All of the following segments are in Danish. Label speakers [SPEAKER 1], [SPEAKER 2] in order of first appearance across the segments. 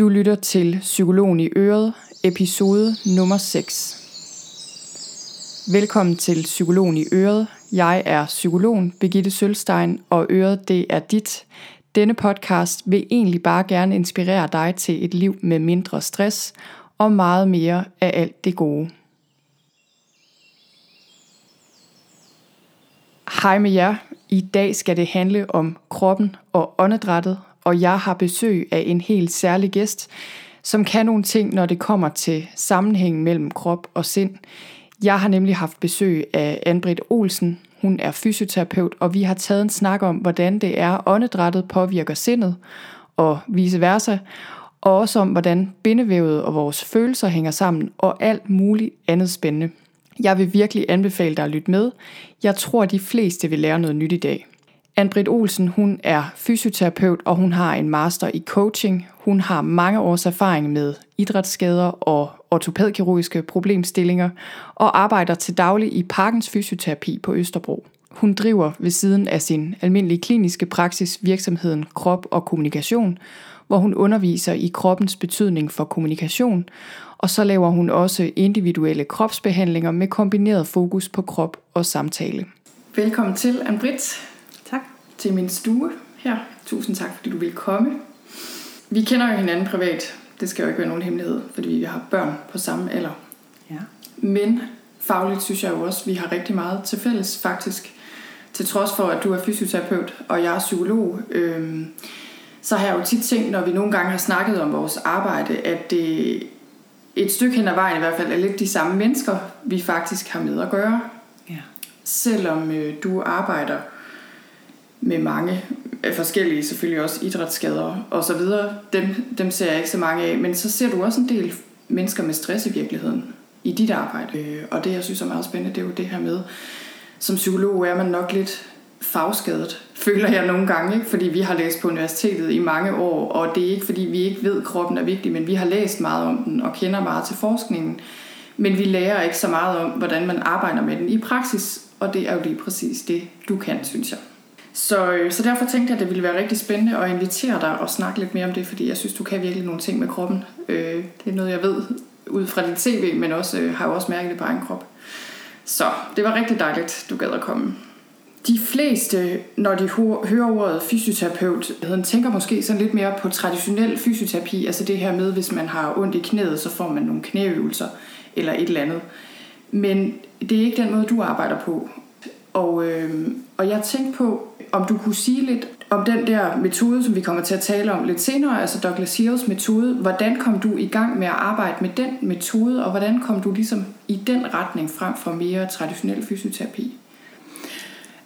[SPEAKER 1] Du lytter til Psykologen i Øret, episode nummer 6. Velkommen til Psykologen i Øret. Jeg er psykologen Birgitte Sølstein, og Øret det er dit. Denne podcast vil egentlig bare gerne inspirere dig til et liv med mindre stress og meget mere af alt det gode. Hej med jer. I dag skal det handle om kroppen og åndedrættet, og jeg har besøg af en helt særlig gæst, som kan nogle ting, når det kommer til sammenhængen mellem krop og sind. Jeg har nemlig haft besøg af Anbrit Olsen. Hun er fysioterapeut, og vi har taget en snak om, hvordan det er, åndedrættet påvirker sindet, og vice versa, og også om, hvordan bindevævet og vores følelser hænger sammen, og alt muligt andet spændende. Jeg vil virkelig anbefale dig at lytte med. Jeg tror, de fleste vil lære noget nyt i dag. Anbrit Olsen, hun er fysioterapeut, og hun har en master i coaching. Hun har mange års erfaring med idrætsskader og ortopædkirurgiske problemstillinger, og arbejder til daglig i Parkens Fysioterapi på Østerbro. Hun driver ved siden af sin almindelige kliniske praksis virksomheden Krop og Kommunikation, hvor hun underviser i kroppens betydning for kommunikation, og så laver hun også individuelle kropsbehandlinger med kombineret fokus på krop og samtale. Velkommen til, Anne-Britt. Til min stue her. Tusind tak, fordi du vil komme. Vi kender jo hinanden privat. Det skal jo ikke være nogen hemmelighed, fordi vi har børn på samme alder.
[SPEAKER 2] Ja.
[SPEAKER 1] Men fagligt synes jeg jo også, at vi har rigtig meget til fælles faktisk. Til trods for, at du er fysioterapeut, og jeg er psykolog, øhm, så har jeg jo tit tænkt, når vi nogle gange har snakket om vores arbejde, at det et stykke hen ad vejen i hvert fald er lidt de samme mennesker, vi faktisk har med at gøre.
[SPEAKER 2] Ja.
[SPEAKER 1] Selvom øh, du arbejder med mange øh, forskellige, selvfølgelig også idrætsskader og så videre, dem, dem ser jeg ikke så mange af, men så ser du også en del mennesker med stress i virkeligheden i dit arbejde. Øh, og det, jeg synes er meget spændende, det er jo det her med, som psykolog er man nok lidt fagskadet, føler jeg nogle gange, ikke? fordi vi har læst på universitetet i mange år, og det er ikke fordi vi ikke ved, at kroppen er vigtig, men vi har læst meget om den og kender meget til forskningen, men vi lærer ikke så meget om, hvordan man arbejder med den i praksis, og det er jo lige præcis det, du kan, synes jeg. Så, øh, så derfor tænkte jeg, at det ville være rigtig spændende at invitere dig og snakke lidt mere om det, fordi jeg synes, du kan virkelig nogle ting med kroppen. Øh, det er noget, jeg ved ud fra din tv, men også øh, har jo også mærket det på egen krop. Så det var rigtig dejligt, du gad at komme. De fleste, når de hører ordet fysioterapeut, tænker måske sådan lidt mere på traditionel fysioterapi, altså det her med, hvis man har ondt i knæet, så får man nogle knæøvelser eller et eller andet. Men det er ikke den måde, du arbejder på. Og, øh, og jeg tænkte på, om du kunne sige lidt om den der metode, som vi kommer til at tale om lidt senere, altså Douglas Hills metode. Hvordan kom du i gang med at arbejde med den metode, og hvordan kom du ligesom i den retning frem for mere traditionel fysioterapi?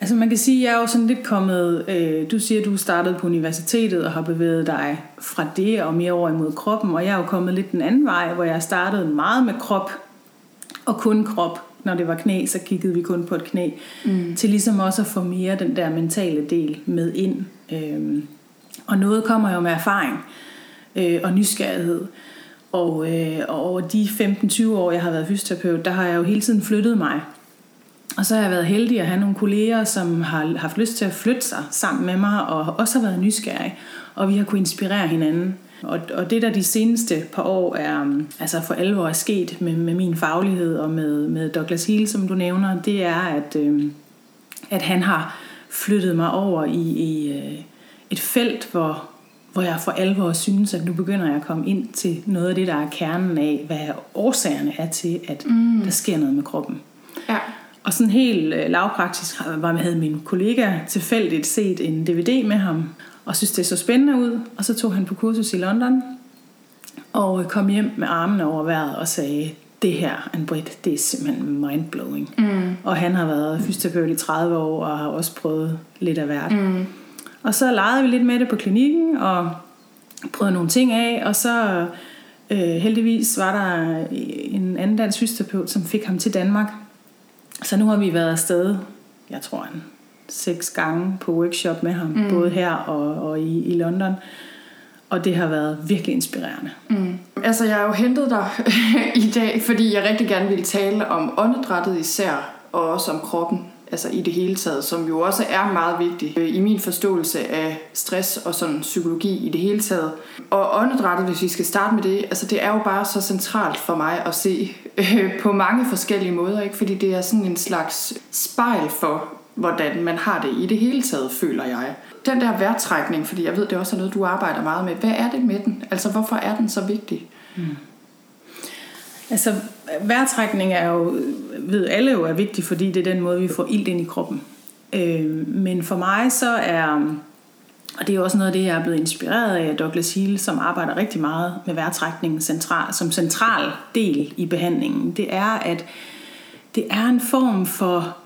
[SPEAKER 2] Altså man kan sige, at jeg er jo sådan lidt kommet, øh, du siger, at du startede på universitetet og har bevæget dig fra det og mere over imod kroppen, og jeg er jo kommet lidt den anden vej, hvor jeg startede meget med krop og kun krop. Når det var knæ, så kiggede vi kun på et knæ, mm. til ligesom også at få mere den der mentale del med ind. Øh, og noget kommer jo med erfaring øh, og nysgerrighed. Og, øh, og over de 15-20 år, jeg har været fysioterapeut, der har jeg jo hele tiden flyttet mig og så har jeg været heldig at have nogle kolleger, som har haft lyst til at flytte sig sammen med mig, og også har været nysgerrige, og vi har kunnet inspirere hinanden. Og, og det der de seneste par år er, um, altså for alvor er sket med, med min faglighed og med, med Douglas Hill, som du nævner, det er, at, øh, at han har flyttet mig over i, i øh, et felt, hvor, hvor jeg for alvor synes, at nu begynder jeg at komme ind til noget af det, der er kernen af, hvad årsagerne er til, at mm. der sker noget med kroppen.
[SPEAKER 1] Ja.
[SPEAKER 2] Og sådan helt øh, lavpraktisk var, havde min kollega tilfældigt set en DVD med ham, og synes det så spændende ud, og så tog han på kursus i London, og kom hjem med armene over vejret og sagde, det her, Anne-Britt, det er simpelthen mindblowing. Mm. Og han har været fysioterapeut i 30 år, og har også prøvet lidt af hvert. Mm. Og så legede vi lidt med det på klinikken, og prøvede nogle ting af, og så øh, heldigvis var der en anden dansk fysioterapeut, som fik ham til Danmark, så nu har vi været afsted, jeg tror en seks gange på workshop med ham, mm. både her og, og i, i London. Og det har været virkelig inspirerende.
[SPEAKER 1] Mm. Altså, jeg har jo hentet dig i dag, fordi jeg rigtig gerne ville tale om åndedrættet især, og også om kroppen. altså i det hele taget, som jo også er meget vigtigt øh, i min forståelse af stress og sådan psykologi i det hele taget. Og åndedrættet, hvis vi skal starte med det, altså det er jo bare så centralt for mig at se øh, på mange forskellige måder, ikke? fordi det er sådan en slags spejl for, hvordan man har det i det hele taget, føler jeg. Den der vejrtrækning, fordi jeg ved, det er også noget, du arbejder meget med. Hvad er det med den? Altså, hvorfor er den så vigtig? Mm.
[SPEAKER 2] Altså, vejrtrækning er jo, ved alle jo er vigtig, fordi det er den måde, vi får ild ind i kroppen. Øh, men for mig så er, og det er også noget af det, jeg er blevet inspireret af Douglas Hill, som arbejder rigtig meget med vejrtrækning central, som central del i behandlingen, det er, at det er en form for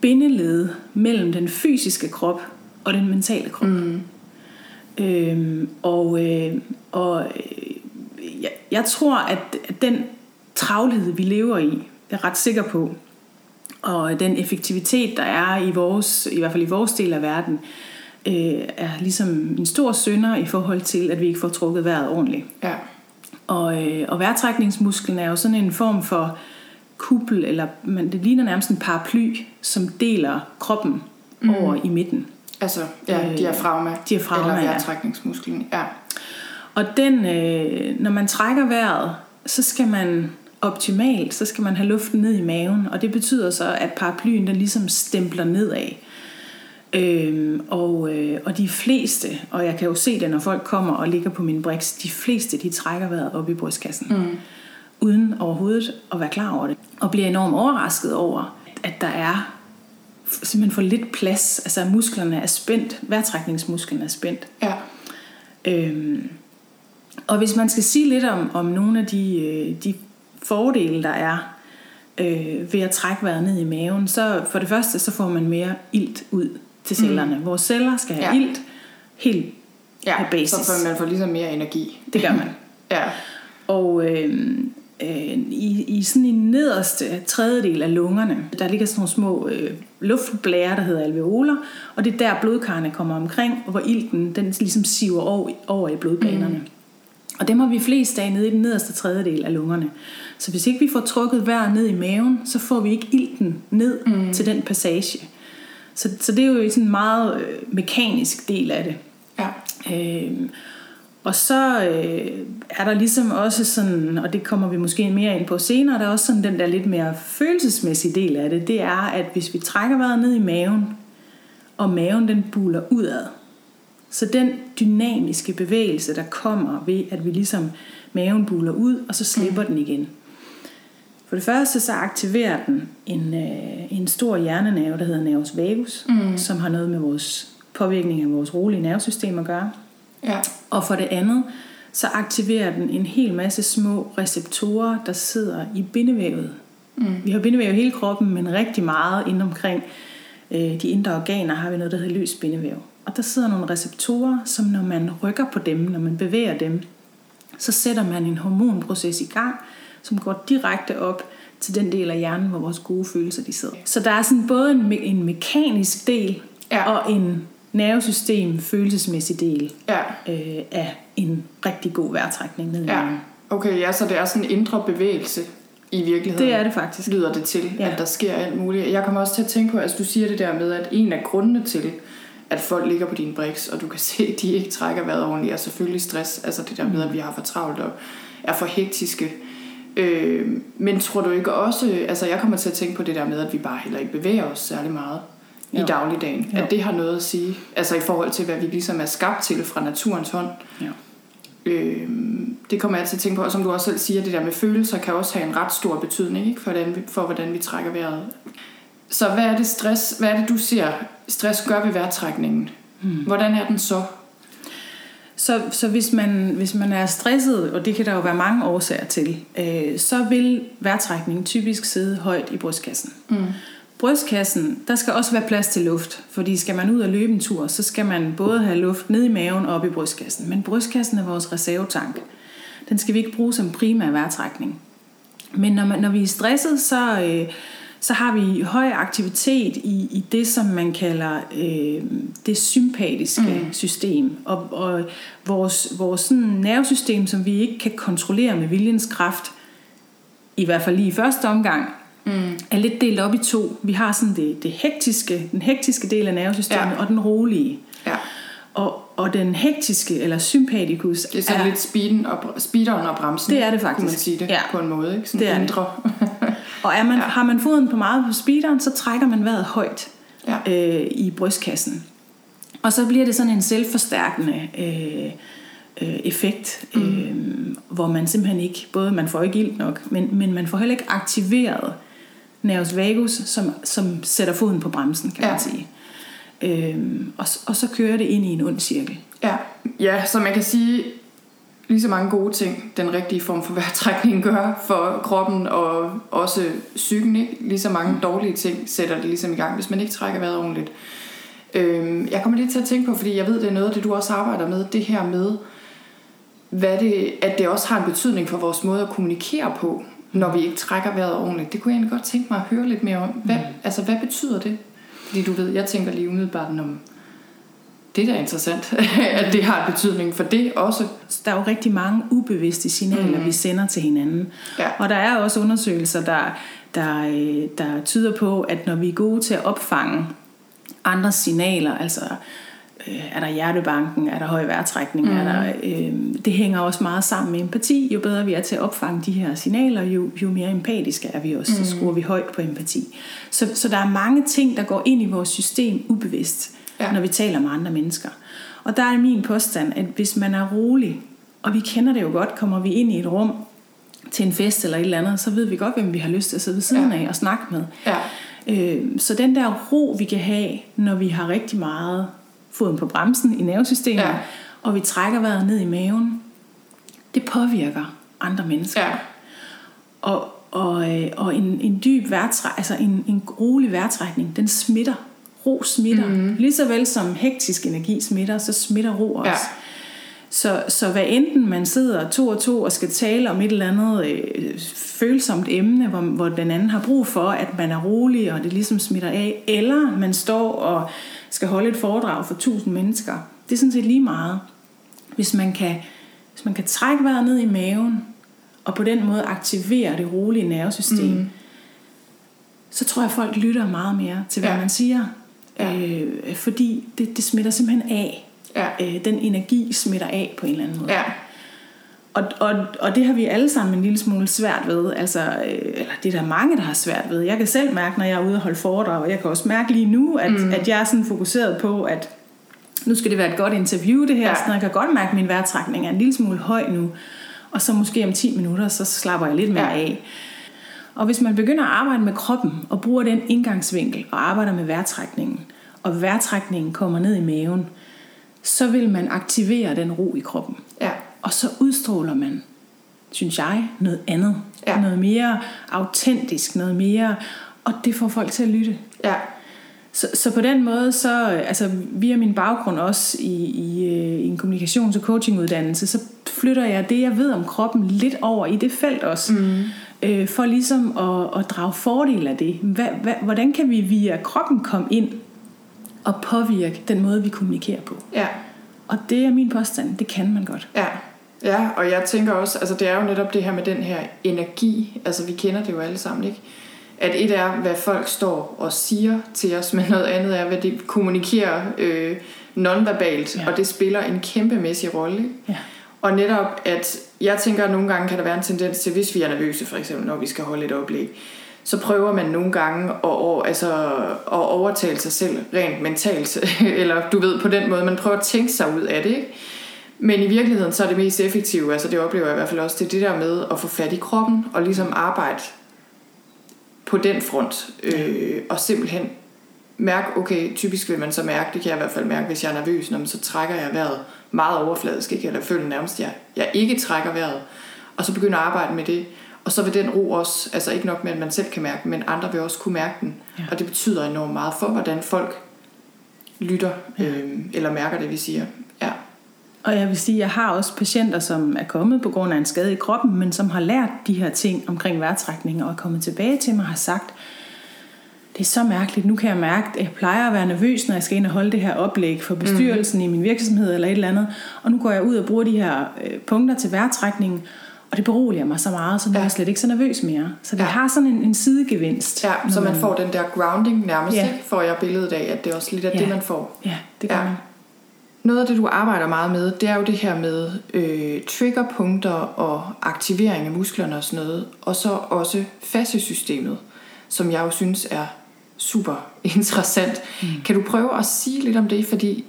[SPEAKER 2] bindeled mellem den fysiske krop og den mentale krop. Mm. Øhm, og øh, og øh, jeg, jeg tror, at, at den travlhed, vi lever i, jeg er ret sikker på, og den effektivitet, der er i vores, i hvert fald i vores del af verden, øh, er ligesom en stor synder i forhold til, at vi ikke får trukket vejret ordentligt.
[SPEAKER 1] Ja.
[SPEAKER 2] Og, øh, og vejrtrækningsmusklen er jo sådan en form for kuppel, eller man, det ligner nærmest en paraply, som deler kroppen mm. over i midten.
[SPEAKER 1] Altså, ja, diafragma,
[SPEAKER 2] diafragma
[SPEAKER 1] eller vejrtrækningsmusklen. Ja.
[SPEAKER 2] Og den, øh, når man trækker vejret, så skal man optimalt, så skal man have luften ned i maven, og det betyder så, at paraplyen den ligesom stempler nedad. Øhm, og, øh, og de fleste, og jeg kan jo se det, når folk kommer og ligger på min briks, de fleste, de trækker vejret op i brystkassen. Mm. Uden overhovedet at være klar over det. Og bliver enormt overrasket over, at der er simpelthen for lidt plads. Altså musklerne er spændt, vejrtrækningsmusklen er spændt.
[SPEAKER 1] Ja.
[SPEAKER 2] Øhm, og hvis man skal sige lidt om, om nogle af de, øh, de fordele, der er øh, ved at trække vejret ned i maven, så for det første, så får man mere ilt ud til cellerne. Mm. Vores celler skal have ja. ilt helt
[SPEAKER 1] ja,
[SPEAKER 2] basis.
[SPEAKER 1] så får man får ligesom mere energi.
[SPEAKER 2] Det gør man.
[SPEAKER 1] ja.
[SPEAKER 2] Og øh, øh, i, i sådan en nederste tredjedel af lungerne, der ligger sådan nogle små øh, luftblære, der hedder alveoler, og det er der blodkarrene kommer omkring, og hvor ilten den ligesom siver over, over i blodbanerne. Mm. Og dem har vi flest af nede i den nederste tredjedel af lungerne. Så hvis ikke vi får trukket vejr ned i maven, så får vi ikke ilten ned mm. til den passage. Så, så det er jo sådan en meget øh, mekanisk del af det.
[SPEAKER 1] Ja.
[SPEAKER 2] Øh, og så øh, er der ligesom også sådan, og det kommer vi måske mere ind på senere, der er også sådan den der lidt mere følelsesmæssige del af det, det er, at hvis vi trækker vejret ned i maven, og maven den buler udad, så den dynamiske bevægelse, der kommer ved, at vi ligesom maven buler ud, og så slipper mm. den igen. For det første så aktiverer den en, øh, en stor hjernenerve, der hedder nervus vagus, mm. som har noget med vores påvirkning af vores rolige nervesystem at gøre.
[SPEAKER 1] Ja.
[SPEAKER 2] Og for det andet, så aktiverer den en hel masse små receptorer, der sidder i bindevævet. Mm. Vi har bindevæv i hele kroppen, men rigtig meget inden omkring øh, de indre organer har vi noget, der hedder løs bindevæv. Og der sidder nogle receptorer, som når man rykker på dem, når man bevæger dem, så sætter man en hormonproces i gang, som går direkte op til den del af hjernen, hvor vores gode følelser de sidder. Så der er sådan både en, me- en mekanisk del
[SPEAKER 1] Ja.
[SPEAKER 2] og en nervesystem følelsesmæssig del
[SPEAKER 1] Ja.
[SPEAKER 2] øh, af en rigtig god vejrtrækning ned
[SPEAKER 1] Ja. Okay, ja, så det er sådan en indre bevægelse i virkeligheden.
[SPEAKER 2] Det er det faktisk.
[SPEAKER 1] lyder det til,
[SPEAKER 2] Ja.
[SPEAKER 1] at der sker alt muligt. Jeg kommer også til at tænke på, at altså, du siger det der med, at en af grundene til, at folk ligger på din briks, og du kan se, at de ikke trækker vejret ordentligt, er selvfølgelig stress. Altså det der med, at vi har for travlt og er for hektiske. Øh, men tror du ikke også, altså jeg kommer til at tænke på det der med, at vi bare heller ikke bevæger os særlig meget i
[SPEAKER 2] Jo.
[SPEAKER 1] dagligdagen.
[SPEAKER 2] Jo.
[SPEAKER 1] At det har noget at sige, altså i forhold til, hvad vi ligesom er skabt til fra naturens hånd.
[SPEAKER 2] Ja.
[SPEAKER 1] Øh, det kommer jeg til at tænke på, og som du også selv siger, det der med følelser kan også have en ret stor betydning ikke? For, hvordan vi, for hvordan vi trækker vejret. Så hvad er det stress, hvad er det du ser stress gør ved vejrtrækningen? Hmm. Hvordan er den så?
[SPEAKER 2] Så, så hvis, man, hvis man er stresset, og det kan der jo være mange årsager til, øh, så vil vejrtrækningen typisk sidde højt i brystkassen.
[SPEAKER 1] Mm.
[SPEAKER 2] Brystkassen, der skal også være plads til luft, fordi skal man ud og løbe en tur, så skal man både have luft ned i maven og op i brystkassen. Men brystkassen er vores reservetank. Den skal vi ikke bruge som primær vejrtrækning. Men når, man, når vi er stresset, så, øh, så har vi høj aktivitet i, i det, som man kalder øh, det sympatiske mm. system. Og, og vores, vores sådan nervesystem, som vi ikke kan kontrollere med viljens kraft, i hvert fald lige i første omgang, mm. er lidt delt op i to. Vi har sådan det, det hektiske, den hektiske del af nervesystemet
[SPEAKER 1] Ja.
[SPEAKER 2] og den rolige.
[SPEAKER 1] Ja.
[SPEAKER 2] Og, og den hektiske, eller sympatikus,
[SPEAKER 1] Det er sådan lidt speeden og, speederen og bremsen.
[SPEAKER 2] Det er det faktisk.
[SPEAKER 1] Kunne man sige det
[SPEAKER 2] Ja.
[SPEAKER 1] på en måde. Ikke? Sådan
[SPEAKER 2] Det er det.
[SPEAKER 1] indre.
[SPEAKER 2] Og er man,
[SPEAKER 1] Ja.
[SPEAKER 2] har man foden på meget på speederen, så trækker man vejret højt
[SPEAKER 1] Ja.
[SPEAKER 2] øh, i brystkassen. Og så bliver det sådan en selvforstærkende øh, øh, effekt, mm. øh, hvor man simpelthen ikke, både man får ikke ild nok, men, men man får heller ikke aktiveret nervus vagus, som, som sætter foden på bremsen, kan
[SPEAKER 1] Ja.
[SPEAKER 2] man sige. Øh, og, og så kører det ind i en ond cirkel.
[SPEAKER 1] Ja. ja, så man kan sige, lige så mange gode ting, den rigtige form for vejrtrækning gør for kroppen og også psyken. Ikke? Lige så mange dårlige ting sætter det ligesom i gang, hvis man ikke trækker vejret ordentligt. Øhm, jeg kommer lidt til at tænke på, fordi jeg ved, det er noget af det, du også arbejder med, det her med, hvad det, at det også har en betydning for vores måde at kommunikere på, når vi ikke trækker vejret ordentligt. Det kunne jeg egentlig godt tænke mig at høre lidt mere om. Hvad, mm. altså, hvad betyder det? Fordi du ved, jeg tænker lige umiddelbart om, det er da interessant, at det har en betydning for det også.
[SPEAKER 2] Så der er jo rigtig mange ubevidste signaler, mm. vi sender til hinanden.
[SPEAKER 1] Ja.
[SPEAKER 2] Og der er også undersøgelser, der, der, øh, der tyder på, at når vi er gode til at opfange andres signaler, altså øh, er der hjertebanken, er der høj vejrtrækning, mm. er der, øh, det hænger også meget sammen med empati. Jo bedre vi er til at opfange de her signaler, jo, jo mere empatiske er vi også. Mm. Så skruer vi højt på empati. Så, så der er mange ting, der går ind i vores system ubevidst,
[SPEAKER 1] Ja.
[SPEAKER 2] når vi taler med andre mennesker. Og der er min påstand, at hvis man er rolig, og vi kender det jo godt, kommer vi ind i et rum til en fest eller et eller andet, så ved vi godt, hvem vi har lyst til at sidde ved siden
[SPEAKER 1] Ja.
[SPEAKER 2] af og snakke med.
[SPEAKER 1] Ja.
[SPEAKER 2] Øh, så den der ro, vi kan have, når vi har rigtig meget foden på bremsen i nervesystemet,
[SPEAKER 1] Ja.
[SPEAKER 2] og vi trækker vejret ned i maven, det påvirker andre mennesker.
[SPEAKER 1] Ja.
[SPEAKER 2] Og, og, øh, og en, en dyb vejrtrækning, altså en, en rolig vejrtrækning, den smitter. Ro smitter. Mm. Lige så vel som hektisk energi smitter, så smitter ro også.
[SPEAKER 1] Ja.
[SPEAKER 2] Så, så hvad enten man sidder to og to og skal tale om et eller andet øh, følsomt emne, hvor, hvor den anden har brug for, at man er rolig, og det ligesom smitter af, eller man står og skal holde et foredrag for tusind mennesker, det er sådan set lige meget. Hvis man kan, hvis man kan trække vejret ned i maven, og på den måde aktivere det rolige nervesystem, mm. så tror jeg, at folk lytter meget mere til, hvad
[SPEAKER 1] Ja.
[SPEAKER 2] man siger.
[SPEAKER 1] Ja.
[SPEAKER 2] Øh, fordi det, det smitter simpelthen af.
[SPEAKER 1] Ja.
[SPEAKER 2] Øh, den energi smitter af på en eller anden måde.
[SPEAKER 1] Ja.
[SPEAKER 2] Og, og, og det har vi alle sammen en lille smule svært ved. Altså, øh, eller det er der mange, der har svært ved. Jeg kan selv mærke, når jeg er ude og holde foredrag, og jeg kan også mærke lige nu, at, mm. at jeg er sådan fokuseret på, at nu skal det være et godt interview det her.
[SPEAKER 1] Ja.
[SPEAKER 2] Ja. Så jeg kan godt mærke, at min vejrtrækning er en lille smule høj nu. Og så måske om 10 minutter, så slapper jeg lidt mere
[SPEAKER 1] Ja.
[SPEAKER 2] af. Og hvis man begynder at arbejde med kroppen, og bruger den indgangsvinkel, og arbejder med vejrtrækningen, og vejrtrækningen kommer ned i maven, så vil man aktivere den ro i kroppen.
[SPEAKER 1] Ja.
[SPEAKER 2] Og så udstråler man, synes jeg, noget andet.
[SPEAKER 1] Ja.
[SPEAKER 2] Noget mere autentisk, noget mere... Og det får folk til at lytte.
[SPEAKER 1] Ja.
[SPEAKER 2] Så, så på den måde, så altså via min baggrund også i, i, øh, i en kommunikations- og coachinguddannelse, så flytter jeg det, jeg ved om kroppen, lidt over i det felt også. Mm. Øh, for ligesom at, at drage fordel af det. Hva, hva, hvordan kan vi via kroppen komme ind og påvirke den måde, vi kommunikerer på?
[SPEAKER 1] Ja.
[SPEAKER 2] Og det er min påstand, det kan man godt.
[SPEAKER 1] Ja. Ja, og jeg tænker også, altså det er jo netop det her med den her energi, altså vi kender det jo alle sammen, ikke? At et er, hvad folk står og siger til os, men noget andet er, hvad de kommunikerer øh, nonverbalt, ja. Og det spiller en kæmpemæssig rolle.
[SPEAKER 2] Ja.
[SPEAKER 1] Og netop, at jeg tænker, at nogle gange kan der være en tendens til, hvis vi er nervøse, for eksempel, når vi skal holde et oplæg, så prøver man nogle gange at, altså, at overtale sig selv rent mentalt, eller du ved, på den måde, man prøver at tænke sig ud af det, ikke? Men i virkeligheden, så er det mest effektive, altså det oplever jeg i hvert fald også, det er det der med at få fat i kroppen, og ligesom arbejde på den front, øh, og simpelthen mærke, okay, typisk vil man så mærke, det kan jeg i hvert fald mærke, hvis jeg er nervøs, når man så trækker jeg vejret meget overfladisk, ikke? eller føler nærmest, at jeg, jeg ikke trækker vejret, og så begynder at arbejde med det, og så vil den ro også, altså ikke nok med, at man selv kan mærke den, men andre vil også kunne mærke den,
[SPEAKER 2] Ja.
[SPEAKER 1] og det betyder enormt meget for, hvordan folk lytter, øh, eller mærker det, vi siger. Ja.
[SPEAKER 2] Og jeg vil sige, at jeg har også patienter, som er kommet på grund af en skade i kroppen, men som har lært de her ting omkring vejrtrækning og er kommet tilbage til mig og har sagt, det er så mærkeligt. Nu kan jeg mærke, at jeg plejer at være nervøs, når jeg skal ind og holde det her oplæg for bestyrelsen mm. i min virksomhed eller et eller andet. Og nu går jeg ud og bruger de her øh, punkter til vejrtrækningen, Og det beroliger mig så meget, så nu ja. er jeg slet ikke så nervøs mere. Så det
[SPEAKER 1] Ja.
[SPEAKER 2] har sådan en, en sidegevinst.
[SPEAKER 1] Ja, så
[SPEAKER 2] når
[SPEAKER 1] man får den der grounding nærmest,
[SPEAKER 2] Ja.
[SPEAKER 1] ikke? får jeg billedet af, at det er også lidt af
[SPEAKER 2] Ja.
[SPEAKER 1] det, man får.
[SPEAKER 2] Ja, det gør
[SPEAKER 1] Ja.
[SPEAKER 2] man.
[SPEAKER 1] Noget af det, du arbejder meget med, det er jo det her med øh, triggerpunkter og aktivering af musklerne og sådan noget. Og så også fascesystemet, som jeg jo synes er super interessant. Mm. Kan du prøve at sige lidt om det? Fordi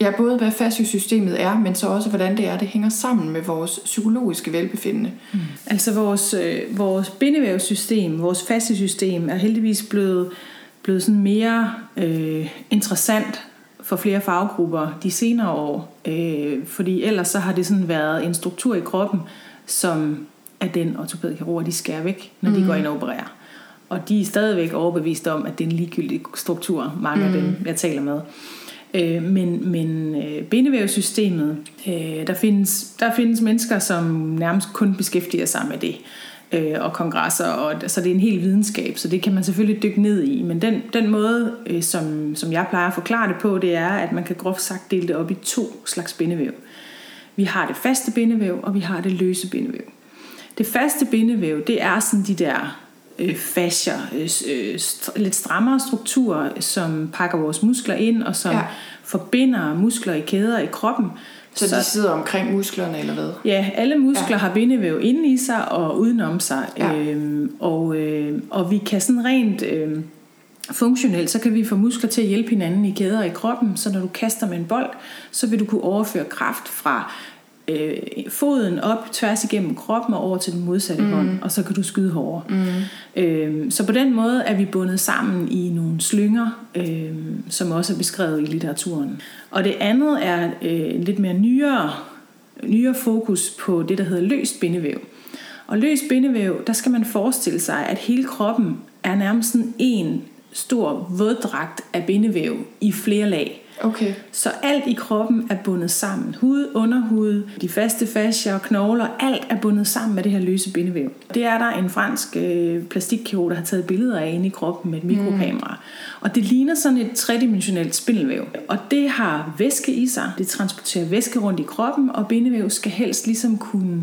[SPEAKER 1] ja, både hvad fasciosystemet er, men så også hvordan det er, det hænger sammen med vores psykologiske velbefindende. Mm.
[SPEAKER 2] Altså vores, øh, vores bindevævssystem, vores fasciesystem er heldigvis blevet, blevet sådan mere øh, interessant for flere faggrupper de senere år. Øh, fordi ellers så har det sådan været en struktur i kroppen, som er den ortopædkirurger, de skærer væk, når de går ind og opererer. Og de er stadigvæk overbevist om, at det er en ligegyldig struktur, mange mm. af dem, jeg taler med. Øh, men men øh, bindevævssystemet, øh, der, findes, der findes mennesker, som nærmest kun beskæftiger sig med det. Øh, og kongresser, og, så det er en hel videnskab, så det kan man selvfølgelig dykke ned i. Men den, den måde, øh, som, som jeg plejer at forklare det på, det er, at man kan groft sagt dele det op i to slags bindevæv. Vi har det faste bindevæv, og vi har det løse bindevæv. Det faste bindevæv, det er sådan de der øh, fascia, øh, øh, st- lidt strammere strukturer, som pakker vores muskler ind, og som
[SPEAKER 1] Ja.
[SPEAKER 2] forbinder muskler i kæder i kroppen.
[SPEAKER 1] Så, så de sidder omkring musklerne, eller hvad?
[SPEAKER 2] Ja, alle muskler
[SPEAKER 1] ja.
[SPEAKER 2] har bindevæv inde i sig og udenom sig.
[SPEAKER 1] Ja.
[SPEAKER 2] Øhm, og, øh, og vi kan sådan rent øh, funktionelt, så kan vi få muskler til at hjælpe hinanden i kæder i kroppen. Så når du kaster med en bold, så vil du kunne overføre kraft fra øh, foden op tværs igennem kroppen og over til den modsatte mm. hånd, og så kan du skyde hårdere. Mm. Øh, så på den måde er vi bundet sammen i nogle slynger, øh, som også er beskrevet i litteraturen. Og det andet er øh, lidt mere nyere nyere fokus på det, der hedder løst bindevæv. Og løst bindevæv, der skal man forestille sig, at hele kroppen er nærmest sådan en stor våddragt af bindevæv i flere lag.
[SPEAKER 1] Okay.
[SPEAKER 2] Så alt i kroppen er bundet sammen. Hud, underhud, de faste fascier og knogler, alt er bundet sammen med det her løse bindevæv. Det er der en fransk øh, plastikkirurg, der har taget billeder af inde i kroppen med et mikrokamera. Mm. Og det ligner sådan et tredimensionelt spindelvæv. Og det har væske i sig. Det transporterer væske rundt i kroppen, og bindevæv skal helst ligesom kunne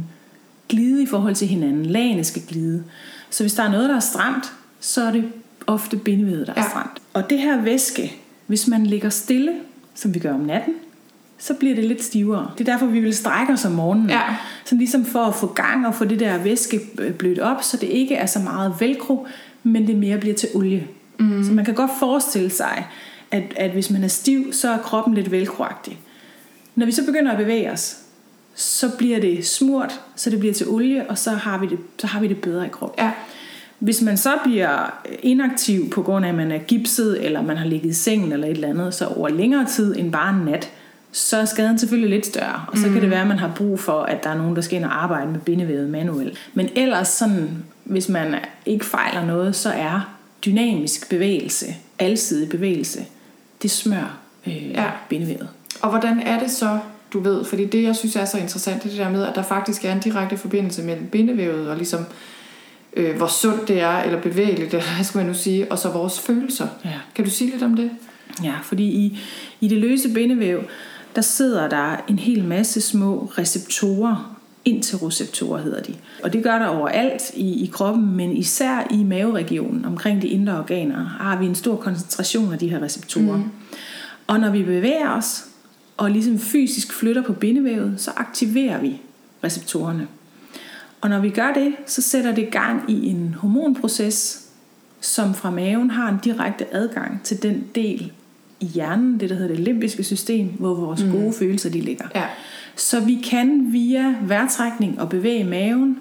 [SPEAKER 2] glide i forhold til hinanden. Lagene skal glide. Så hvis der er noget, der er stramt, så er det ofte bindevævet, der er
[SPEAKER 1] Ja.
[SPEAKER 2] stramt. Og det her væske, hvis man ligger stille, som vi gør om natten, så bliver det lidt stivere. Det er derfor, vi vil strække os om morgenen.
[SPEAKER 1] Ja.
[SPEAKER 2] Sådan ligesom for at få gang og få det der væske øh, blødt op, så det ikke er så meget velcro, men det mere bliver til olie. Mm. Så man kan godt forestille sig, at, at hvis man er stiv, så er kroppen lidt velcroagtig. Når vi så begynder at bevæge os, så bliver det smurt, så det bliver til olie, og så har vi det, så har vi det bedre i kroppen.
[SPEAKER 1] Ja.
[SPEAKER 2] Hvis man så bliver inaktiv på grund af, at man er gipset, eller man har ligget i sengen eller et eller andet, så over længere tid end bare en nat, så er skaden selvfølgelig lidt større. Og så mm. kan det være, at man har brug for, at der er nogen, der skal ind og arbejde med bindevævet manuelt. Men ellers sådan, hvis man ikke fejler noget, så er dynamisk bevægelse, alsidig bevægelse, det smør øh,
[SPEAKER 1] Ja.
[SPEAKER 2] ja. bindevævet.
[SPEAKER 1] Og hvordan er det så, du ved, fordi det, jeg synes er så interessant, det er det der med, at der faktisk er en direkte forbindelse mellem bindevævet og ligesom, øh, hvor sundt det er, eller bevægeligt, eller hvad skal man nu sige, og så vores følelser.
[SPEAKER 2] Ja.
[SPEAKER 1] Kan du sige lidt om det?
[SPEAKER 2] Ja, fordi i, i det løse bindevæv, der sidder der en hel masse små receptorer, interoceptorer hedder de. Og det gør der overalt i, i kroppen, men især i maveregionen, omkring de indre organer, har vi en stor koncentration af de her receptorer. Mm. Og når vi bevæger os, og ligesom fysisk flytter på bindevævet, så aktiverer vi receptorerne. Og når vi gør det, så sætter det gang i en hormonproces, som fra maven har en direkte adgang til den del i hjernen, det der hedder det limbiske system, hvor vores mm. gode følelser de ligger.
[SPEAKER 1] Ja.
[SPEAKER 2] Så vi kan via vejrtrækning og bevæge maven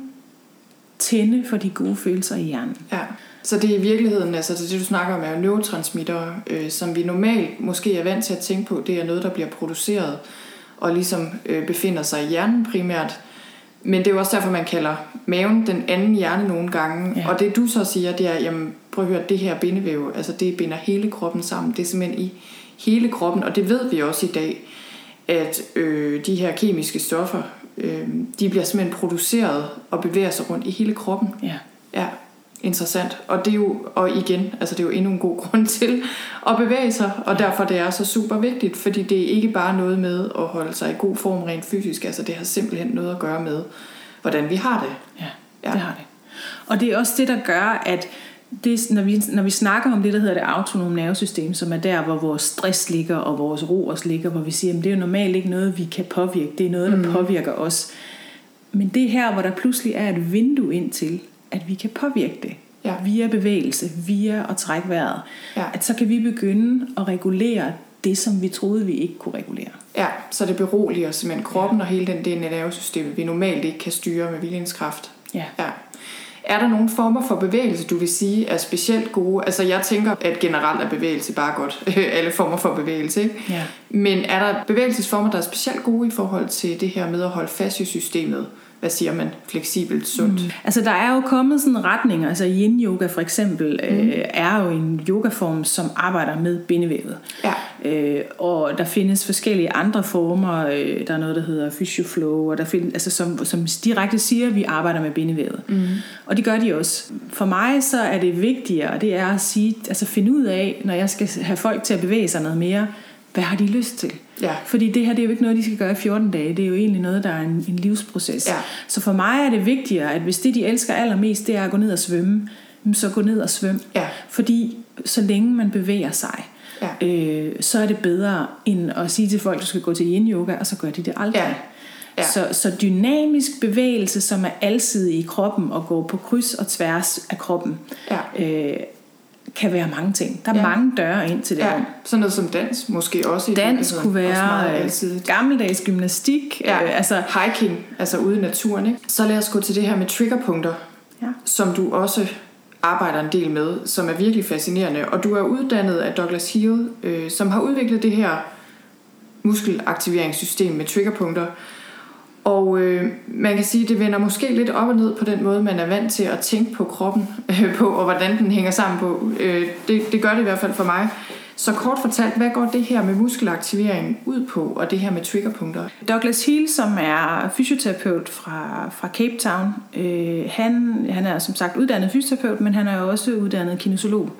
[SPEAKER 2] tænde for de gode følelser i hjernen.
[SPEAKER 1] Ja. Så det er i virkeligheden, altså det, du snakker om, er jo neurotransmitter, øh, som vi normalt måske er vant til at tænke på, det er noget, der bliver produceret og ligesom øh, befinder sig i hjernen primært. Men det er jo også derfor, man kalder maven den anden hjerne nogle gange.
[SPEAKER 2] Ja.
[SPEAKER 1] Og det du så siger, det er, jamen prøv at høre, det her bindevæv, altså det binder hele kroppen sammen. Det er simpelthen i hele kroppen, og det ved vi også i dag, at øh, de her kemiske stoffer, øh, de bliver simpelthen produceret og bevæger sig rundt i hele kroppen.
[SPEAKER 2] Ja.
[SPEAKER 1] Ja, interessant. Og det er jo, og igen, altså det er jo endnu en god grund til at bevæge sig, og derfor det er så super vigtigt, fordi det er ikke bare noget med at holde sig i god form rent fysisk, altså det har simpelthen noget at gøre med hvordan vi har det.
[SPEAKER 2] Ja, ja, det har det. Og det er også det, der gør, at det, når, vi, når vi snakker om det, der hedder det autonome nervesystem, som er der, hvor vores stress ligger, og vores ro også ligger, hvor vi siger, at det er jo normalt ikke noget, vi kan påvirke, det er noget, der mm. påvirker os. Men det er her, hvor der pludselig er et vindue ind til, at vi kan påvirke det. Ja. Via bevægelse, via at trække vejret. Ja. At så kan vi begynde at regulere det, som vi troede, vi ikke kunne regulere.
[SPEAKER 1] Ja, så det beroliger simpelthen kroppen ja. og hele den del af nervesystemet, vi normalt ikke kan styre med viljens kraft.
[SPEAKER 2] Ja.
[SPEAKER 1] ja. Er der nogle former for bevægelse, du vil sige er specielt gode? Altså jeg tænker, at generelt er bevægelse bare godt. Alle former for bevægelse, ikke?
[SPEAKER 2] Ja.
[SPEAKER 1] Men er der bevægelsesformer, der er specielt gode i forhold til det her med at holde fast i systemet? Hvad siger man, fleksibelt, sundt. Mm.
[SPEAKER 2] Altså der er jo kommet sådan retninger, altså yin yoga for eksempel, mm. øh, er jo en yogaform, som arbejder med bindevævet.
[SPEAKER 1] Ja.
[SPEAKER 2] Øh, og der findes forskellige andre former, øh, der er noget, der hedder physioflow, og der findes, altså, som, som direkte siger, at vi arbejder med bindevævet.
[SPEAKER 1] Mm.
[SPEAKER 2] Og det gør de også. For mig så er det vigtigere, det er at sige, altså finde ud af, når jeg skal have folk til at bevæge sig noget mere, hvad har de lyst til?
[SPEAKER 1] Ja.
[SPEAKER 2] Fordi det her det er jo ikke noget, de skal gøre i 14 dage. Det er jo egentlig noget, der er en, en livsproces.
[SPEAKER 1] Ja.
[SPEAKER 2] Så for mig er det vigtigere, at hvis det, de elsker allermest, det er at gå ned og svømme, så gå ned og svøm.
[SPEAKER 1] Ja.
[SPEAKER 2] Fordi så længe man bevæger sig,
[SPEAKER 1] ja.
[SPEAKER 2] øh, så er det bedre end at sige til folk, at du skal gå til yin yoga, og så gør de det aldrig.
[SPEAKER 1] Ja. Ja.
[SPEAKER 2] Så, så dynamisk bevægelse, som er alsidig i kroppen og går på kryds og tværs af kroppen,
[SPEAKER 1] ja.
[SPEAKER 2] øh, kan være mange ting. Der er ja. mange døre ind til det.
[SPEAKER 1] Ja. Sådan noget som dans måske også.
[SPEAKER 2] Dans kunne være øh, gammeldags gymnastik.
[SPEAKER 1] Ja. Øh, altså, Hiking, altså ude i naturen. Ikke? Så lad os gå til det her med triggerpunkter,
[SPEAKER 2] ja.
[SPEAKER 1] som du også arbejder en del med, som er virkelig fascinerende. Og du er uddannet af Douglas Hill, øh, som har udviklet det her muskelaktiveringssystem med triggerpunkter. Og øh, man kan sige, at det vender måske lidt op og ned på den måde, man er vant til at tænke på kroppen øh, på, og hvordan den hænger sammen på. Øh, det, det gør det i hvert fald for mig. Så kort fortalt, hvad går det her med muskelaktivering ud på, og det her med triggerpunkter?
[SPEAKER 2] Douglas Hill, som er fysioterapeut fra, fra Cape Town, øh, han, han er som sagt uddannet fysioterapeut, men han er også uddannet kinesolog.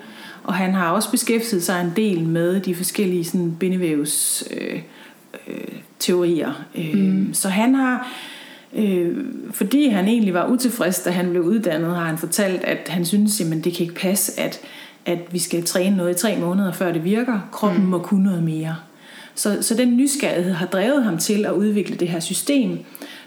[SPEAKER 2] Og han har også beskæftiget sig en del med de forskellige sådan, bindevævs... Øh, øh, teorier. Øh, mm. Så han har, øh, fordi han egentlig var utilfreds, da han blev uddannet, har han fortalt, at han synes, at det kan ikke passe, at, at vi skal træne noget i tre måneder, før det virker. Kroppen mm. må kunne noget mere. Så, så den nysgerrighed har drevet ham til at udvikle det her system,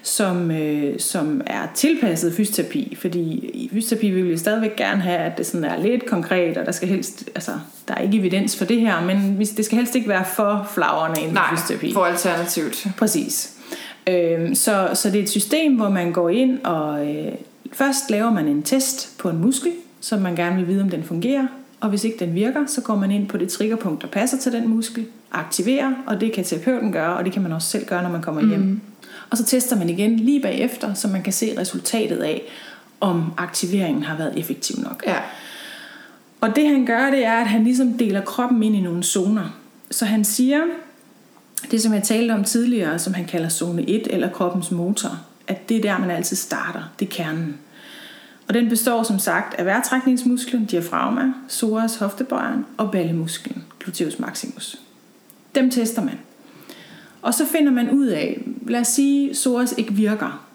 [SPEAKER 2] som, øh, som er tilpasset fysioterapi. Fordi i fysioterapi vil vi stadigvæk gerne have, at det sådan er lidt konkret, og der skal helst, altså, der er ikke evidens for det her, men det skal helst ikke være for flagrende inden
[SPEAKER 1] Nej,
[SPEAKER 2] fysioterapi.
[SPEAKER 1] for alternativt.
[SPEAKER 2] Præcis. Øh, så, så det er et system, hvor man går ind og øh, først laver man en test på en muskel, som man gerne vil vide, om den fungerer. Og hvis ikke den virker, så går man ind på det triggerpunkt, der passer til den muskel, aktiverer, og det kan terapeuten gøre, og det kan man også selv gøre, når man kommer hjem. Mm. Og så tester man igen lige bagefter, så man kan se resultatet af, om aktiveringen har været effektiv nok.
[SPEAKER 1] Ja.
[SPEAKER 2] Og det han gør, det er, at han ligesom deler kroppen ind i nogle zoner. Så han siger, det som jeg talte om tidligere, som han kalder zone 1 eller kroppens motor, at det er der, man altid starter. Det er kernen. Og den består som sagt af vejrtrækningsmusklen, diafragma, psoas, hoftebøjeren og ballemusklen, gluteus maximus. Dem tester man. Og så finder man ud af, lad os sige, psoas ikke virker.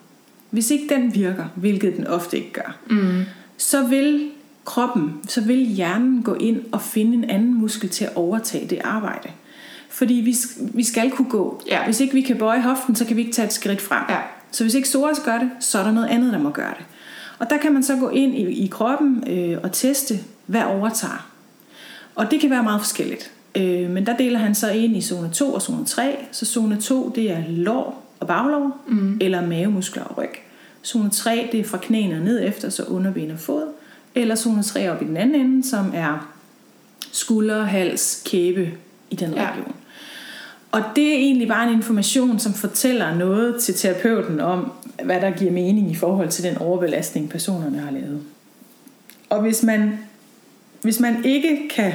[SPEAKER 2] Hvis ikke den virker, hvilket den ofte ikke gør,
[SPEAKER 1] mm.
[SPEAKER 2] så vil kroppen, så vil hjernen gå ind og finde en anden muskel til at overtage det arbejde. Fordi vi, vi skal kunne gå.
[SPEAKER 1] Ja.
[SPEAKER 2] Hvis ikke vi kan bøje hoften, så kan vi ikke tage et skridt frem.
[SPEAKER 1] Ja.
[SPEAKER 2] Så hvis ikke psoas gør det, så er der noget andet, der må gøre det. Og der kan man så gå ind i, i kroppen øh, og teste, hvad overtager. Og det kan være meget forskelligt. Øh, men der deler han så ind i zone 2 og zone 3. Så zone 2, det er lår og baglår,
[SPEAKER 1] mm.
[SPEAKER 2] eller mavemuskler og ryg. Zone 3, det er fra knæene og ned efter, så underben og fod. Eller zone 3 op i den anden ende, som er skulder, hals, kæbe i den
[SPEAKER 1] Ja.
[SPEAKER 2] region. Og det er egentlig bare en information, som fortæller noget til terapeuten om, hvad der giver mening i forhold til den overbelastning, personerne har lavet. Og hvis man, hvis man ikke kan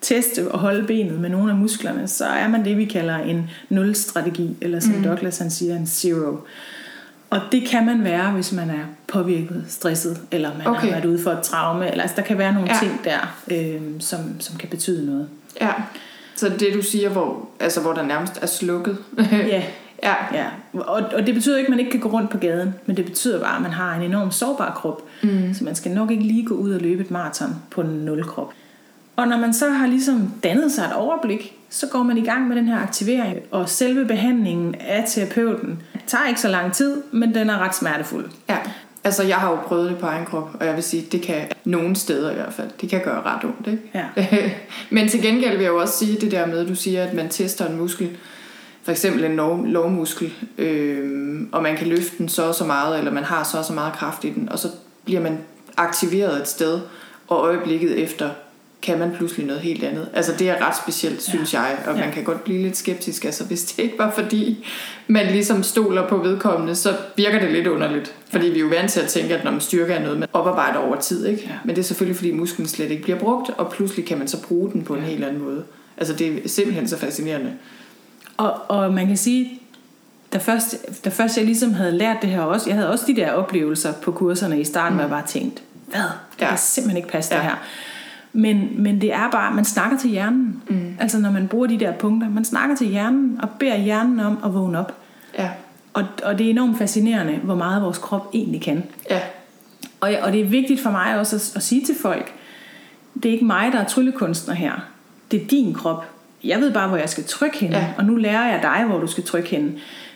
[SPEAKER 2] teste og holde benet med nogle af musklerne, så er man det, vi kalder en nul-strategi, eller som mm. Douglas han siger, en zero. Og det kan man være, hvis man er påvirket, stresset, eller man
[SPEAKER 1] Okay.
[SPEAKER 2] har været ude for et traume, eller altså, der kan være nogle
[SPEAKER 1] Ja.
[SPEAKER 2] ting der, øh, som, som kan betyde noget.
[SPEAKER 1] Ja. Så det du siger, hvor, altså, hvor der nærmest er slukket.
[SPEAKER 2] Ja,
[SPEAKER 1] Ja.
[SPEAKER 2] Ja, og, og det betyder ikke, at man ikke kan gå rundt på gaden, men det betyder bare, at man har en enorm sårbar krop. Mm. Så man skal nok ikke lige gå ud og løbe et maraton på en nul krop. Og når man så har ligesom dannet sig et overblik, så går man i gang med den her aktivering. Og selve behandlingen af terapeuten tager ikke så lang tid, men den er ret smertefuld.
[SPEAKER 1] Ja. Altså, jeg har jo prøvet det på egen krop, og jeg vil sige, det kan nogle steder i hvert fald, det kan gøre ret ondt, ikke?
[SPEAKER 2] Ja.
[SPEAKER 1] Men til gengæld vil jeg jo også sige det der med, at du siger, at man tester en muskel, for eksempel en lov, lovmuskel, øh, og man kan løfte den så og så meget, eller man har så og så meget kraft i den, og så bliver man aktiveret et sted, og øjeblikket efter kan man pludselig noget helt andet. Altså det er ret specielt, synes ja. jeg, og ja. man kan godt blive lidt skeptisk. Altså hvis det ikke var fordi, man ligesom stoler på vedkommende, så virker det lidt underligt. Fordi vi er jo vant til at tænke, at når man styrker er noget, man oparbejder over tid. Ikke? Ja. Men det er selvfølgelig fordi musklen slet ikke bliver brugt, og pludselig kan man så bruge den på en ja. helt anden måde. Altså det er simpelthen så fascinerende.
[SPEAKER 2] Og, og man kan sige, da først, da først jeg ligesom havde lært det her også, jeg havde også de der oplevelser på kurserne i starten, mm. hvor jeg bare tænkte, hvad? Det ja. kan simpelthen ikke passe ja. det her. Men, men det er bare, man snakker til hjernen. Mm. Altså når man bruger de der punkter. Man snakker til hjernen og beder hjernen om at vågne op.
[SPEAKER 1] Ja.
[SPEAKER 2] Og, og det er enormt fascinerende, hvor meget vores krop egentlig kan.
[SPEAKER 1] Ja.
[SPEAKER 2] Og, og det er vigtigt for mig også at, at sige til folk, det er ikke mig, der er tryllekunstner her. Det er din krop. Jeg ved bare, hvor jeg skal trykke hende, ja. og nu lærer jeg dig, hvor du skal trykke hende.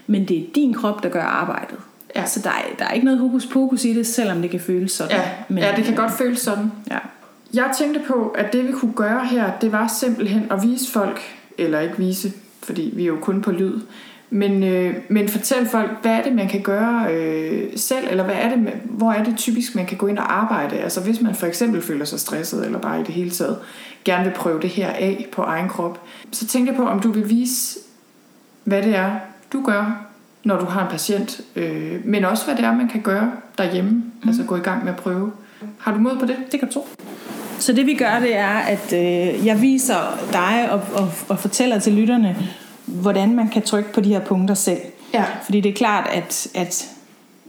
[SPEAKER 2] Men det er din krop, der gør arbejdet. Ja. Så der er, der er ikke noget hokus pokus i det, selvom det kan føles sådan.
[SPEAKER 1] Ja, Men, ja det kan godt føles sådan.
[SPEAKER 2] Ja.
[SPEAKER 1] Jeg tænkte på, at det vi kunne gøre her, det var simpelthen at vise folk, eller ikke vise, fordi vi er jo kun på lyd, men, øh, men fortæl folk, hvad er det, man kan gøre øh, selv, eller hvad er det, hvor er det typisk, man kan gå ind og arbejde? Altså hvis man for eksempel føler sig stresset, eller bare i det hele taget gerne vil prøve det her af på egen krop, så tænk jeg på, om du vil vise, hvad det er, du gør, når du har en patient, øh, men også hvad det er, man kan gøre derhjemme, mm. altså gå i gang med at prøve. Har du mod på det?
[SPEAKER 2] Det kan du tro. Så det vi gør, det er, at øh, jeg viser dig og, og, og fortæller til lytterne, hvordan man kan trykke på de her punkter selv.
[SPEAKER 1] Ja.
[SPEAKER 2] Fordi det er klart, at, at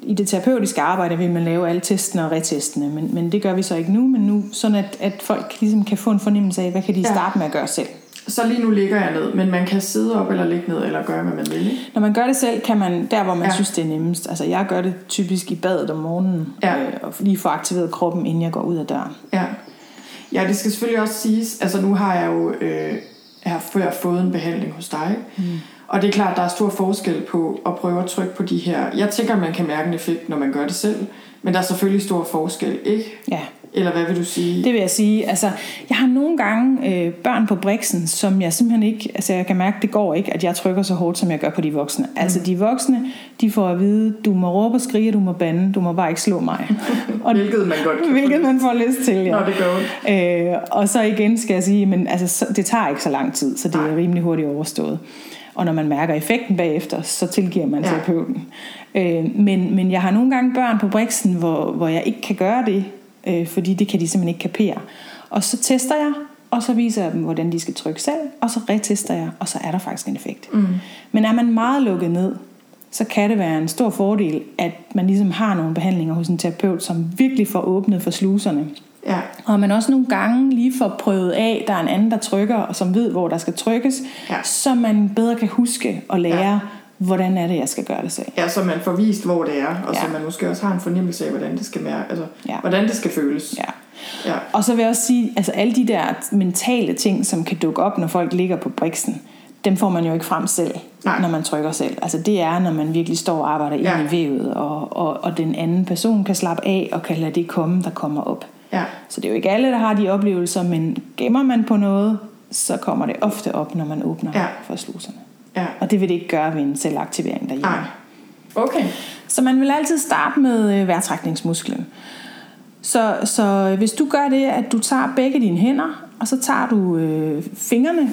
[SPEAKER 2] i det terapeutiske arbejde vil man lave alle testene og retestene, men, men det gør vi så ikke nu, men nu sådan at, at folk ligesom kan få en fornemmelse af, hvad kan de ja. starte med at gøre selv.
[SPEAKER 1] Så lige nu ligger jeg ned, men man kan sidde op eller ligge ned, eller gøre, hvad man vil, ikke?
[SPEAKER 2] Når man gør det selv, kan man, der hvor man ja. synes, det er nemmest. Altså jeg gør det typisk i badet om morgenen,
[SPEAKER 1] ja.
[SPEAKER 2] øh, og lige få aktiveret kroppen, inden jeg går ud af døren.
[SPEAKER 1] Ja. Ja, det skal selvfølgelig også siges, altså nu har jeg jo øh, jeg har før fået en behandling hos dig, mm. og det er klart, der er stor forskel på at prøve at trykke på de her. Jeg tænker, man kan mærke en effekt, når man gør det selv, men der er selvfølgelig stor forskel, ikke?
[SPEAKER 2] Ja.
[SPEAKER 1] Eller hvad vil du sige?
[SPEAKER 2] Det vil jeg sige. Altså, jeg har nogle gange øh, børn på briksen, som jeg simpelthen ikke... Altså, jeg kan mærke, det går ikke, at jeg trykker så hårdt, som jeg gør på de voksne. Mm. Altså, de voksne, de får at vide, du må råbe og skrige, du må bande, du må bare ikke slå mig.
[SPEAKER 1] og, hvilket man godt kan
[SPEAKER 2] Hvilket man får lyst til, ja.
[SPEAKER 1] Nå, det gør
[SPEAKER 2] øh, Og så igen skal jeg sige, men altså, så, det tager ikke så lang tid, så det er rimelig hurtigt overstået. Og når man mærker effekten bagefter, så tilgiver man ja. terapeuten. Øh, men, men jeg har nogle gange børn på briksen, hvor, hvor jeg ikke kan gøre det, øh, fordi det kan de simpelthen ikke kapere. Og så tester jeg, og så viser jeg dem, hvordan de skal trykke selv, og så retester jeg, og så er der faktisk en effekt.
[SPEAKER 1] Mm.
[SPEAKER 2] Men er man meget lukket ned, så kan det være en stor fordel, at man ligesom har nogle behandlinger hos en terapeut, som virkelig får åbnet for sluserne.
[SPEAKER 1] Ja.
[SPEAKER 2] Og man også nogle gange lige får prøvet af, der er en anden, der trykker, og som ved, hvor der skal trykkes,
[SPEAKER 1] ja.
[SPEAKER 2] så man bedre kan huske og lære, ja. Hvordan er det, jeg skal gøre det selv.
[SPEAKER 1] Ja, så man får vist, hvor det er, og ja. så man måske også har en fornemmelse af, hvordan det skal mærke, altså, ja. hvordan det skal føles.
[SPEAKER 2] Ja.
[SPEAKER 1] Ja.
[SPEAKER 2] Og så vil jeg også sige, altså alle de der mentale ting, som kan dukke op, når folk ligger på briksen, dem får man jo ikke frem selv,
[SPEAKER 1] Nej.
[SPEAKER 2] når man trykker selv. Altså det er, når man virkelig står og arbejder ja. ind i vævet, og, og, og den anden person kan slappe af og kan lade det komme, der kommer op.
[SPEAKER 1] Ja.
[SPEAKER 2] Så det er jo ikke alle, der har de oplevelser, men gemmer man på noget, så kommer det ofte op, når man åbner
[SPEAKER 1] ja.
[SPEAKER 2] for sluserne.
[SPEAKER 1] Ja.
[SPEAKER 2] Og det vil det ikke gøre ved en selvaktivering derhjemme.
[SPEAKER 1] Nej. Okay.
[SPEAKER 2] Så man vil altid starte med øh, vejrtrækningsmusklen. Så, så hvis du gør det, at du tager begge dine hænder, og så tager du øh, fingrene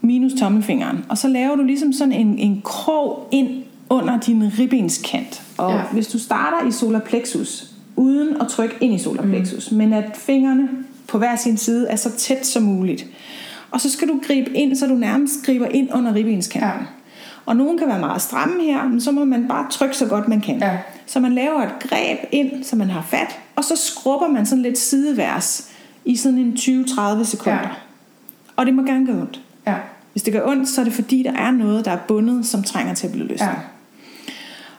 [SPEAKER 2] minus tommelfingeren, og så laver du ligesom sådan en, en krog ind under din ribbenskant. Og ja. hvis du starter i solar plexus, uden at trykke ind i solar plexus, mm. men at fingrene på hver sin side er så tæt som muligt. Og så skal du gribe ind, så du nærmest griber ind under ribbenskanten. Ja. Og nogen kan være meget stramme her, men så må man bare trykke så godt man kan.
[SPEAKER 1] Ja.
[SPEAKER 2] Så man laver et greb ind, så man har fat, og så skrubber man sådan lidt sideværs i sådan en 20-30 sekunder.
[SPEAKER 1] Ja.
[SPEAKER 2] Og det må gerne gå ondt.
[SPEAKER 1] Ja.
[SPEAKER 2] Hvis det gør ondt, så er det fordi, der er noget, der er bundet, som trænger til at blive løsnet.
[SPEAKER 1] Ja.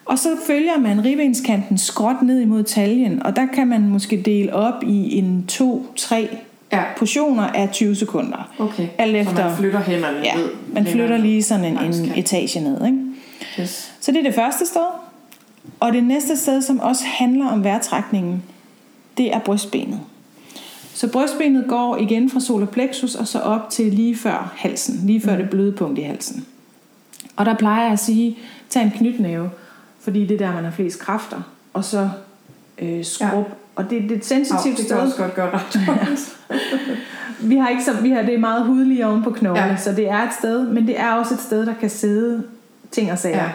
[SPEAKER 2] Og så følger man ribenskanten skråt ned imod taljen, og der kan man måske dele op i en to, tre
[SPEAKER 1] Ja.
[SPEAKER 2] portioner af 20 sekunder.
[SPEAKER 1] Okay.
[SPEAKER 2] Alt
[SPEAKER 1] Så
[SPEAKER 2] efter,
[SPEAKER 1] man flytter hænderne
[SPEAKER 2] ja,
[SPEAKER 1] ned.
[SPEAKER 2] man flytter lige sådan en, en etage ned. Ikke?
[SPEAKER 1] Yes.
[SPEAKER 2] Så det er det første sted. Og det næste sted, som også handler om vejrtrækningen, det er brystbenet. Så brystbenet går igen fra solar plexus og så op til lige før halsen, lige før det bløde punkt i halsen. Og der plejer jeg at sige, tag en knytnæve, fordi det er der, man har flest kræfter, og så øh, skrub. Ja. Og det, det er et sensitivt
[SPEAKER 1] det
[SPEAKER 2] sted.
[SPEAKER 1] kan også godt gøre ret ondt.
[SPEAKER 2] Vi har ikke så, vi har det er meget hudlige oven på knogle, ja.
[SPEAKER 1] Ja.
[SPEAKER 2] så det er et sted, men det er også et sted, der kan sidde ting og sager.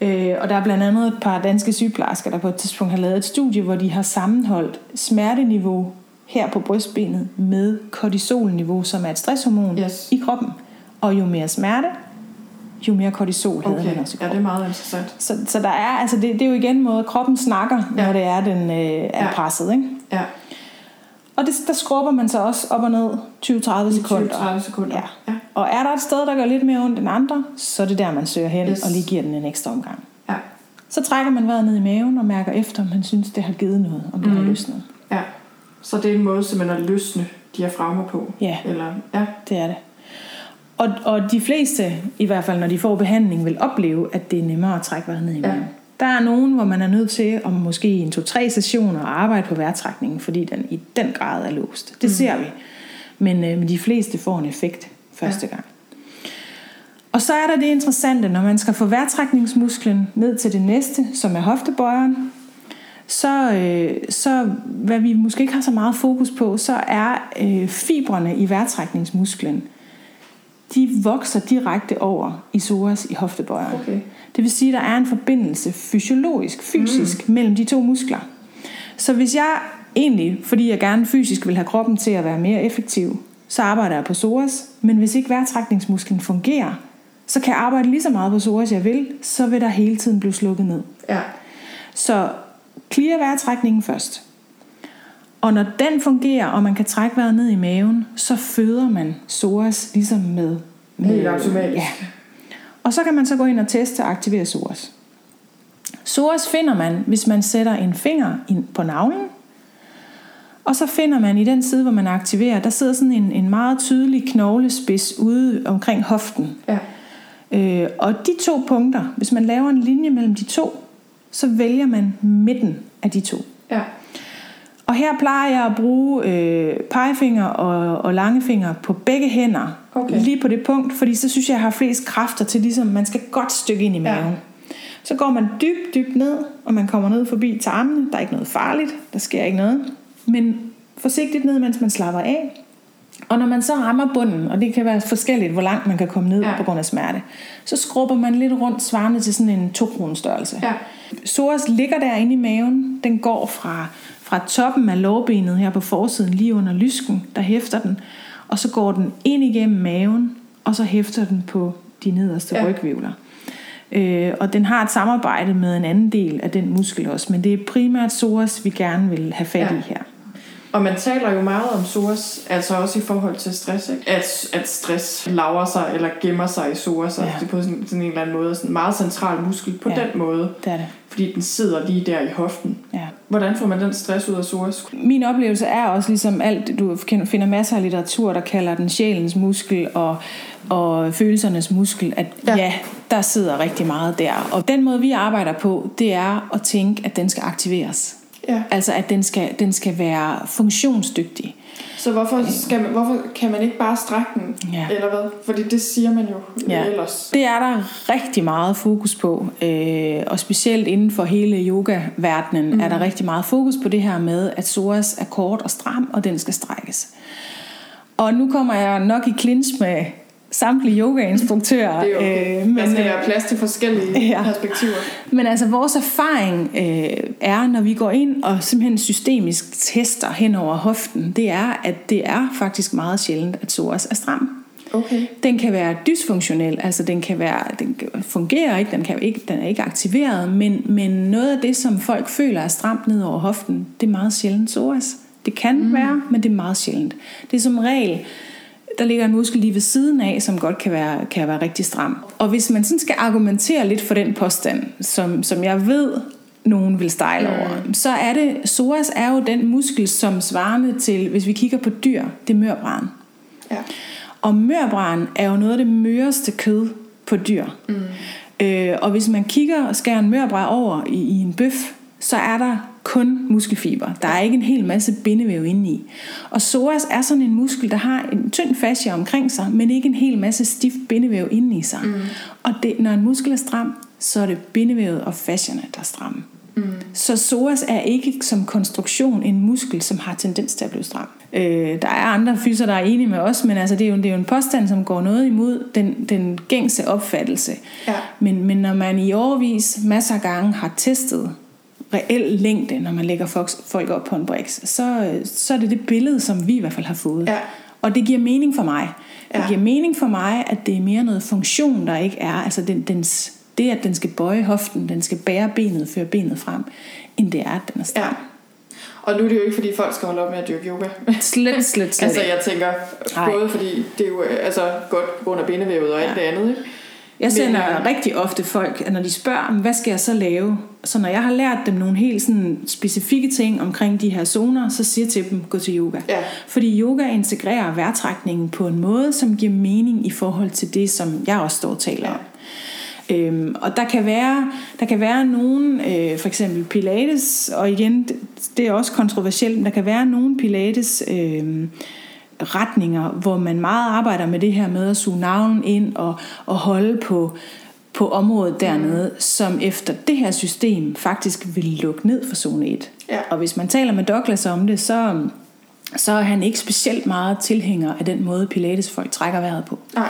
[SPEAKER 2] Ja. Øh, og der er blandt andet et par danske sygeplejersker, der på et tidspunkt har lavet et studie, hvor de har sammenholdt smerteniveau her på brystbenet med kortisolniveau, som er et stresshormon
[SPEAKER 1] Yes.
[SPEAKER 2] i kroppen. Og jo mere smerte, jo mere kortisol
[SPEAKER 1] Okay,
[SPEAKER 2] han også i
[SPEAKER 1] ja, det er meget interessant.
[SPEAKER 2] Så, så der er, altså det, det er jo igen måde, kroppen snakker, når
[SPEAKER 1] Ja.
[SPEAKER 2] det er, den øh, er
[SPEAKER 1] Ja.
[SPEAKER 2] presset. Ikke?
[SPEAKER 1] Ja,
[SPEAKER 2] Og det, der skrubber man så også op og ned 20-30 sekunder.
[SPEAKER 1] 20-30 sekunder.
[SPEAKER 2] Ja.
[SPEAKER 1] Ja.
[SPEAKER 2] Og er der et sted, der gør lidt mere ondt end andre, så er det der, man søger hen
[SPEAKER 1] Yes.
[SPEAKER 2] og lige giver den en ekstra omgang.
[SPEAKER 1] Ja.
[SPEAKER 2] Så trækker man vejret ned i maven og mærker efter, om man synes, det har givet noget, om det mm. har løsnet.
[SPEAKER 1] ja. Så det er en måde simpelthen at løsne diafragma på.
[SPEAKER 2] Ja.
[SPEAKER 1] Eller, ja.
[SPEAKER 2] Det er det. Og, og de fleste, i hvert fald når de får behandling, vil opleve, at det er nemmere at trække vejret ned i
[SPEAKER 1] Ja.
[SPEAKER 2] maven. Der er nogen, hvor man er nødt til, om måske en to-tre sessioner, at arbejde på vejrtrækningen, fordi den i den grad er låst. Det mm. ser vi. Men, øh, de fleste får en effekt første ja. gang. Og så er der det interessante, når man skal få vejrtrækningsmusklen ned til det næste, som er hoftebøjeren, så, øh, så hvad vi måske ikke har så meget fokus på, så er øh, fibrene i vejrtrækningsmusklen, de vokser direkte over i psoas i hoftebøjeren.
[SPEAKER 1] Okay.
[SPEAKER 2] Det vil sige, at der er en forbindelse fysiologisk, fysisk, mm. mellem de to muskler. Så hvis jeg egentlig, fordi jeg gerne fysisk vil have kroppen til at være mere effektiv, så arbejder jeg på psoas. Men hvis ikke vejrtrækningsmusklen fungerer, så kan jeg arbejde lige så meget på psoas, jeg vil, så vil der hele tiden blive slukket ned.
[SPEAKER 1] Ja.
[SPEAKER 2] Så clear vejrtrækningen først. Og når den fungerer, og man kan trække vejret ned i maven, så føder man psoas ligesom med... med
[SPEAKER 1] Helt automatisk.
[SPEAKER 2] Ja. Og så kan man så gå ind og teste og aktivere psoas. Psoas finder man, hvis man sætter en finger ind på navlen, og så finder man i den side, hvor man aktiverer, der sidder sådan en, en meget tydelig knoglespids ude omkring hoften.
[SPEAKER 1] Ja.
[SPEAKER 2] Øh, og de to punkter, hvis man laver en linje mellem de to, så vælger man midten af de to.
[SPEAKER 1] Ja.
[SPEAKER 2] Og her plejer jeg at bruge øh, pegefinger og, og langefinger på begge hænder.
[SPEAKER 1] Okay.
[SPEAKER 2] Lige på det punkt, fordi så synes jeg, jeg har flest kræfter til ligesom, man skal godt stykke ind i maven. Ja. Så går man dybt, dybt ned, og man kommer ned forbi tarmene. Der er ikke noget farligt, der sker ikke noget. Men forsigtigt ned, mens man slapper af. Og når man så rammer bunden, og det kan være forskelligt, hvor langt man kan komme ned ja. På grund af smerte, så skrubber man lidt rundt svarende til sådan en to størrelse.
[SPEAKER 1] Ja.
[SPEAKER 2] Psoas ligger derinde i maven. Den går fra, fra toppen af lårbenet her på forsiden, lige under lysken, der hæfter den. Og så går den ind igennem maven, og så hæfter den på de nederste ja. Rygvivler. Øh, og den har et samarbejde med en anden del af den muskel også, men det er primært psoas, vi gerne vil have fat ja. I her.
[SPEAKER 1] Og man taler jo meget om psoas, altså også i forhold til stress, ikke? At, at stress laver sig eller gemmer sig i psoas, og
[SPEAKER 2] Ja.
[SPEAKER 1] det på sådan, sådan en eller anden måde, sådan en meget central muskel på
[SPEAKER 2] Ja.
[SPEAKER 1] den måde,
[SPEAKER 2] Det er det.
[SPEAKER 1] fordi den sidder lige der i hoften.
[SPEAKER 2] Ja.
[SPEAKER 1] Hvordan får man den stress ud af psoas?
[SPEAKER 2] Min oplevelse er også ligesom alt, du finder masser af litteratur, der kalder den sjælens muskel og, og følelsernes muskel, at ja.
[SPEAKER 1] Ja.
[SPEAKER 2] ja, der sidder rigtig meget der. Og den måde, vi arbejder på, det er at tænke, at den skal aktiveres.
[SPEAKER 1] Ja.
[SPEAKER 2] Altså, at den skal, den skal være funktionsdygtig.
[SPEAKER 1] Så hvorfor, skal man, hvorfor kan man ikke bare strække den,
[SPEAKER 2] Ja.
[SPEAKER 1] eller hvad? Fordi det siger man jo
[SPEAKER 2] Ja.
[SPEAKER 1] ellers.
[SPEAKER 2] Det er der rigtig meget fokus på, øh, og specielt inden for hele yoga-verdenen mm. er der rigtig meget fokus på det her med, at psoas er kort og stram, og den skal strækkes. Og nu kommer jeg nok i clinch med samtlige yogainstruktører.
[SPEAKER 1] Det er okay.
[SPEAKER 2] øh,
[SPEAKER 1] men, der skal
[SPEAKER 2] øh,
[SPEAKER 1] være plads til forskellige
[SPEAKER 2] ja.
[SPEAKER 1] perspektiver.
[SPEAKER 2] Men altså vores erfaring øh, er, når vi går ind og simpelthen systemisk tester hen over hoften, det er, at det er faktisk meget sjældent, at psoas er stram.
[SPEAKER 1] Okay.
[SPEAKER 2] Den kan være dysfunktionel, altså den kan være, den fungerer ikke, den, kan ikke, den er ikke aktiveret, men, men noget af det, som folk føler er stramt ned over hoften, det er meget sjældent psoas. Det kan mm. være, men det er meget sjældent. Det er som regel der ligger en muskel lige ved siden af, som godt kan være, kan være rigtig stram. Og hvis man sådan skal argumentere lidt for den påstand, som, som jeg ved, nogen vil stejle mm. over, så er det, psoas er jo den muskel, som svarende til, hvis vi kigger på dyr, det er mørbræn.
[SPEAKER 1] Ja.
[SPEAKER 2] Og mørbræn er jo noget af det møreste kød på dyr. Mm. Øh, og hvis man kigger og skærer en mørbræd over i, i en bøf, så er der kun muskelfiber. Der er ikke en hel masse bindevæv inde i. Og psoas er sådan en muskel, der har en tynd fascia omkring sig, men ikke en hel masse stift bindevæv inde i sig. Mm. Og det, når en muskel er stram, så er det bindevævet og fascierne, der er stramme. Mm. Så psoas er ikke som konstruktion en muskel, som har tendens til at blive stram. Øh, der er andre fyser, der er enige med os, men altså, det, er jo, det er jo en påstand, som går noget imod den, den gængse opfattelse.
[SPEAKER 1] Ja.
[SPEAKER 2] Men, men når man i overvis masser af gange har testet reel længde, når man lægger folk, op på en brix, så, så er det det billede, som vi i hvert fald har fået.
[SPEAKER 1] Ja.
[SPEAKER 2] Og det giver mening for mig. Det
[SPEAKER 1] Ja.
[SPEAKER 2] giver mening for mig, at det er mere noget funktion, der ikke er. Altså den, dens, det, at den skal bøje hoften, den skal bære benet, føre benet frem, end det er, at den er stram.
[SPEAKER 1] Ja. Og nu er det jo ikke, fordi folk skal holde op med at dyrke yoga.
[SPEAKER 2] Slet, slet, slet
[SPEAKER 1] altså, jeg tænker, både fordi det er jo øh, altså, godt på grund af bindevævet og alt
[SPEAKER 2] Ja.
[SPEAKER 1] det andet, ikke?
[SPEAKER 2] Jeg sender
[SPEAKER 1] Men, øh,
[SPEAKER 2] rigtig ofte folk, når de spørger, "Men hvad skal jeg så lave? Så når jeg har lært dem nogle helt sådan specifikke ting omkring de her zoner, så siger jeg til dem, gå til yoga.
[SPEAKER 1] Ja.
[SPEAKER 2] Fordi yoga integrerer vejrtrækningen på en måde, som giver mening i forhold til det, som jeg også står og taler om. Øhm, og der kan være, der kan være nogen, øh, for eksempel Pilates, og igen, det, det er også kontroversielt, men der kan være nogen Pilates øh, retninger, hvor man meget arbejder med det her med at suge navlen ind og, og holde på, på området dernede, mm. som efter det her system faktisk vil lukke ned for zone 1.
[SPEAKER 1] Ja.
[SPEAKER 2] Og hvis man taler med Douglas om det, så, så er han ikke specielt meget tilhænger af den måde Pilates folk trækker vejret på.
[SPEAKER 1] Nej,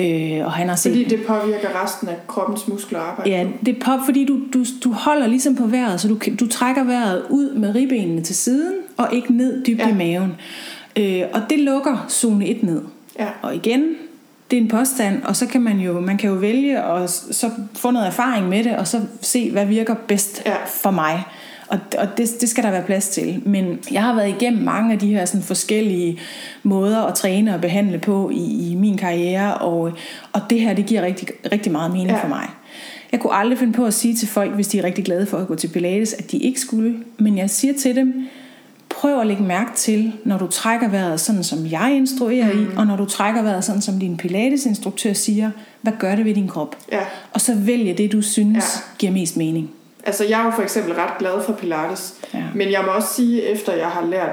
[SPEAKER 2] Øh, og han har set
[SPEAKER 1] fordi det påvirker resten af kroppens muskler arbejde.
[SPEAKER 2] Ja, det er pop, fordi du, du, du holder ligesom på vejret, så du, du trækker vejret ud med ribbenene til siden, og ikke ned dybt
[SPEAKER 1] Ja.
[SPEAKER 2] i maven. Øh, og det lukker zone 1 ned.
[SPEAKER 1] Ja.
[SPEAKER 2] Og igen, det er en påstand, og så kan man jo, man kan jo vælge og så få noget erfaring med det, og så se, hvad virker bedst
[SPEAKER 1] Ja.
[SPEAKER 2] for mig. Og, og det, det skal der være plads til. Men jeg har været igennem mange af de her sådan forskellige måder at træne og behandle på i, i min karriere, og, og det her, det giver rigtig, rigtig meget mening
[SPEAKER 1] Ja.
[SPEAKER 2] for mig. Jeg kunne aldrig finde på at sige til folk, hvis de er rigtig glade for at gå til Pilates, at de ikke skulle. Men jeg siger til dem, prøv at lægge mærke til, når du trækker vejret sådan, som jeg instruerer mm. i, og når du trækker vejret sådan, som din Pilates-instruktør siger, hvad gør det ved din krop?
[SPEAKER 1] Ja.
[SPEAKER 2] Og så vælge det, du synes
[SPEAKER 1] Ja.
[SPEAKER 2] giver mest mening.
[SPEAKER 1] Altså, jeg er jo for eksempel ret glad for Pilates.
[SPEAKER 2] Ja.
[SPEAKER 1] Men jeg må også sige, efter jeg har lært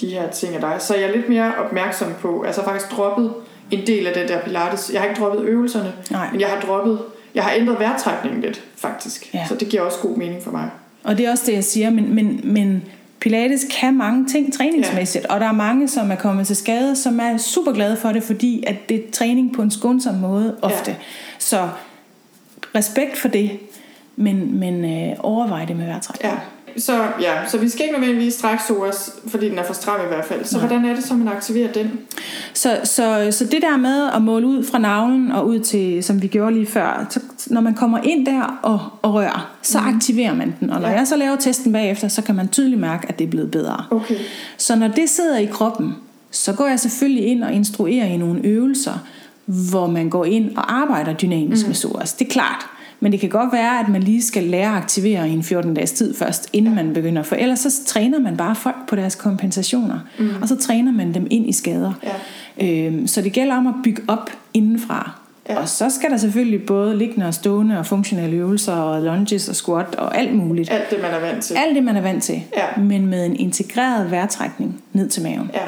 [SPEAKER 1] de her ting af dig, så er jeg lidt mere opmærksom på, altså faktisk droppet en del af den der Pilates. Jeg har ikke droppet øvelserne,
[SPEAKER 2] Nej.
[SPEAKER 1] men jeg har droppet, jeg har ændret vejrtrækningen lidt, faktisk.
[SPEAKER 2] Ja.
[SPEAKER 1] Så det giver også god mening for mig.
[SPEAKER 2] Og det er også det, jeg siger, men, men, men Pilates kan mange ting træningsmæssigt, ja. og der er mange, som er kommet til skade, som er super glade for det, fordi at det er træning på en skånsom måde ofte.
[SPEAKER 1] Ja.
[SPEAKER 2] Så respekt for det, men, men øh, overvej det med vejrtrækning.
[SPEAKER 1] Ja. Så, ja, så vi skal ikke nødvendigvis strække psoas, fordi den er for stram i hvert fald. Så
[SPEAKER 2] Nej.
[SPEAKER 1] hvordan er det så, man aktiverer den?
[SPEAKER 2] Så, så, så det der med at måle ud fra navlen og ud til, som vi gjorde lige før, så når man kommer ind der og, og rører, så mm. aktiverer man den. Og når
[SPEAKER 1] Ja.
[SPEAKER 2] jeg så laver testen bagefter, så kan man tydeligt mærke, at det er blevet bedre.
[SPEAKER 1] Okay.
[SPEAKER 2] Så når det sidder i kroppen, så går jeg selvfølgelig ind og instruerer i nogle øvelser, hvor man går ind og arbejder dynamisk mm. med psoas. Det er klart. Men det kan godt være, at man lige skal lære at aktivere i en 14 dages tid først, inden man begynder. For ellers så træner man bare folk på deres kompensationer, mm. og så træner man dem ind i skader.
[SPEAKER 1] Ja.
[SPEAKER 2] Øhm, så det gælder om at bygge op indenfra.
[SPEAKER 1] Ja.
[SPEAKER 2] Og så skal der selvfølgelig både liggende og stående og funktionelle øvelser og lunges og squat og alt muligt.
[SPEAKER 1] Alt det, man er vant til.
[SPEAKER 2] Alt det, man er vant til.
[SPEAKER 1] Ja.
[SPEAKER 2] Men med en integreret vejrtrækning ned til maven.
[SPEAKER 1] Ja.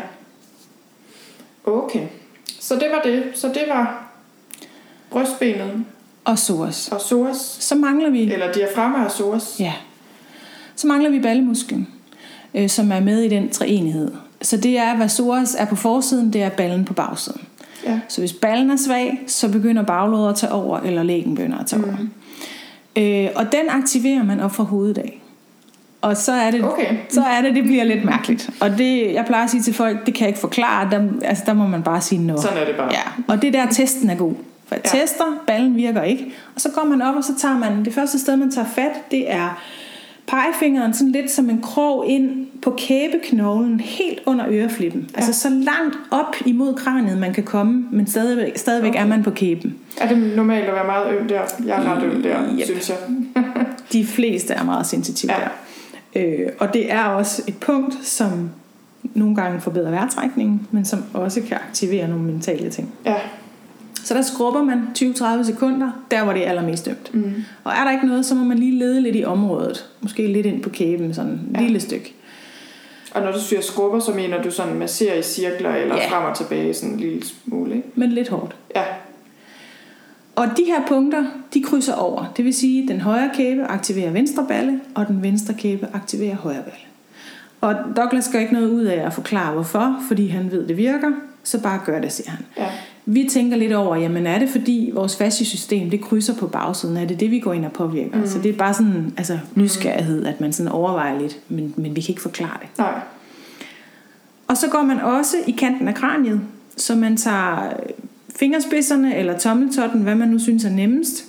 [SPEAKER 1] Okay. Så det var det. Så det var brystbenet
[SPEAKER 2] Og psoas.
[SPEAKER 1] og psoas.
[SPEAKER 2] Så mangler vi,
[SPEAKER 1] Eller diafragma og psoas.
[SPEAKER 2] ja, så mangler vi ballemusklen, øh, som er med i den treenighed. Så det er, hvad psoas er på forsiden, det er ballen på bagsiden.
[SPEAKER 1] Ja.
[SPEAKER 2] Så hvis ballen er svag, så begynder baglåret at tage over, eller lægen begynder at tage over. Øh, og den aktiverer man op fra hovedet af. Og så er det,
[SPEAKER 1] Okay.
[SPEAKER 2] så er det, det bliver lidt mærkeligt. Og det, jeg plejer at sige til folk, det kan jeg ikke forklare. Der, altså, der må man bare sige noget.
[SPEAKER 1] Sådan er det bare.
[SPEAKER 2] Ja, og det er der testen er god.
[SPEAKER 1] Ja.
[SPEAKER 2] tester, ballen virker ikke. Og så går man op, og så tager man, det første sted, man tager fat, det er pegefingeren sådan lidt som en krog ind på kæbeknoglen, helt under øreflippen. Ja. Altså så langt op imod kraniet, man kan komme, men stadigvæk, stadigvæk okay. er man på kæben.
[SPEAKER 1] Er det normalt at være meget øm der? Jeg er ret øm der, yep. synes jeg.
[SPEAKER 2] De fleste er meget sensitive ja. der. Øh, og det er også et punkt, som nogle gange forbedrer vejrtrækningen, men som også kan aktivere nogle mentale ting.
[SPEAKER 1] Ja.
[SPEAKER 2] Så der skrubber man 20-30 sekunder, der hvor det er allermest dømt. Mm. Og er der ikke noget, så må man lige lede lidt i området. Måske lidt ind på kæben, sådan et ja. lille stykke.
[SPEAKER 1] Og når du siger skrubber, så mener du sådan masserer i cirkler eller ja. frem og tilbage sådan en lille smule, ikke?
[SPEAKER 2] Men lidt hårdt.
[SPEAKER 1] Ja.
[SPEAKER 2] Og de her punkter, de krydser over. Det vil sige, at den højre kæbe aktiverer venstre balle, og den venstre kæbe aktiverer højre balle. Og Douglas gør ikke noget ud af at forklare hvorfor, fordi han ved, det virker, så bare gør det, siger han.
[SPEAKER 1] Ja.
[SPEAKER 2] Vi tænker lidt over, jamen er det fordi vores fasciesystem, det krydser på bagsiden? Er det det, vi går ind og påvirker? Mm. Så det er bare sådan altså, nysgerrighed, at man sådan overvejer lidt, men, men vi kan ikke forklare det.
[SPEAKER 1] Nej.
[SPEAKER 2] Og så går man også i kanten af kraniet, så man tager fingerspidserne eller tommeltotten, hvad man nu synes er nemmest,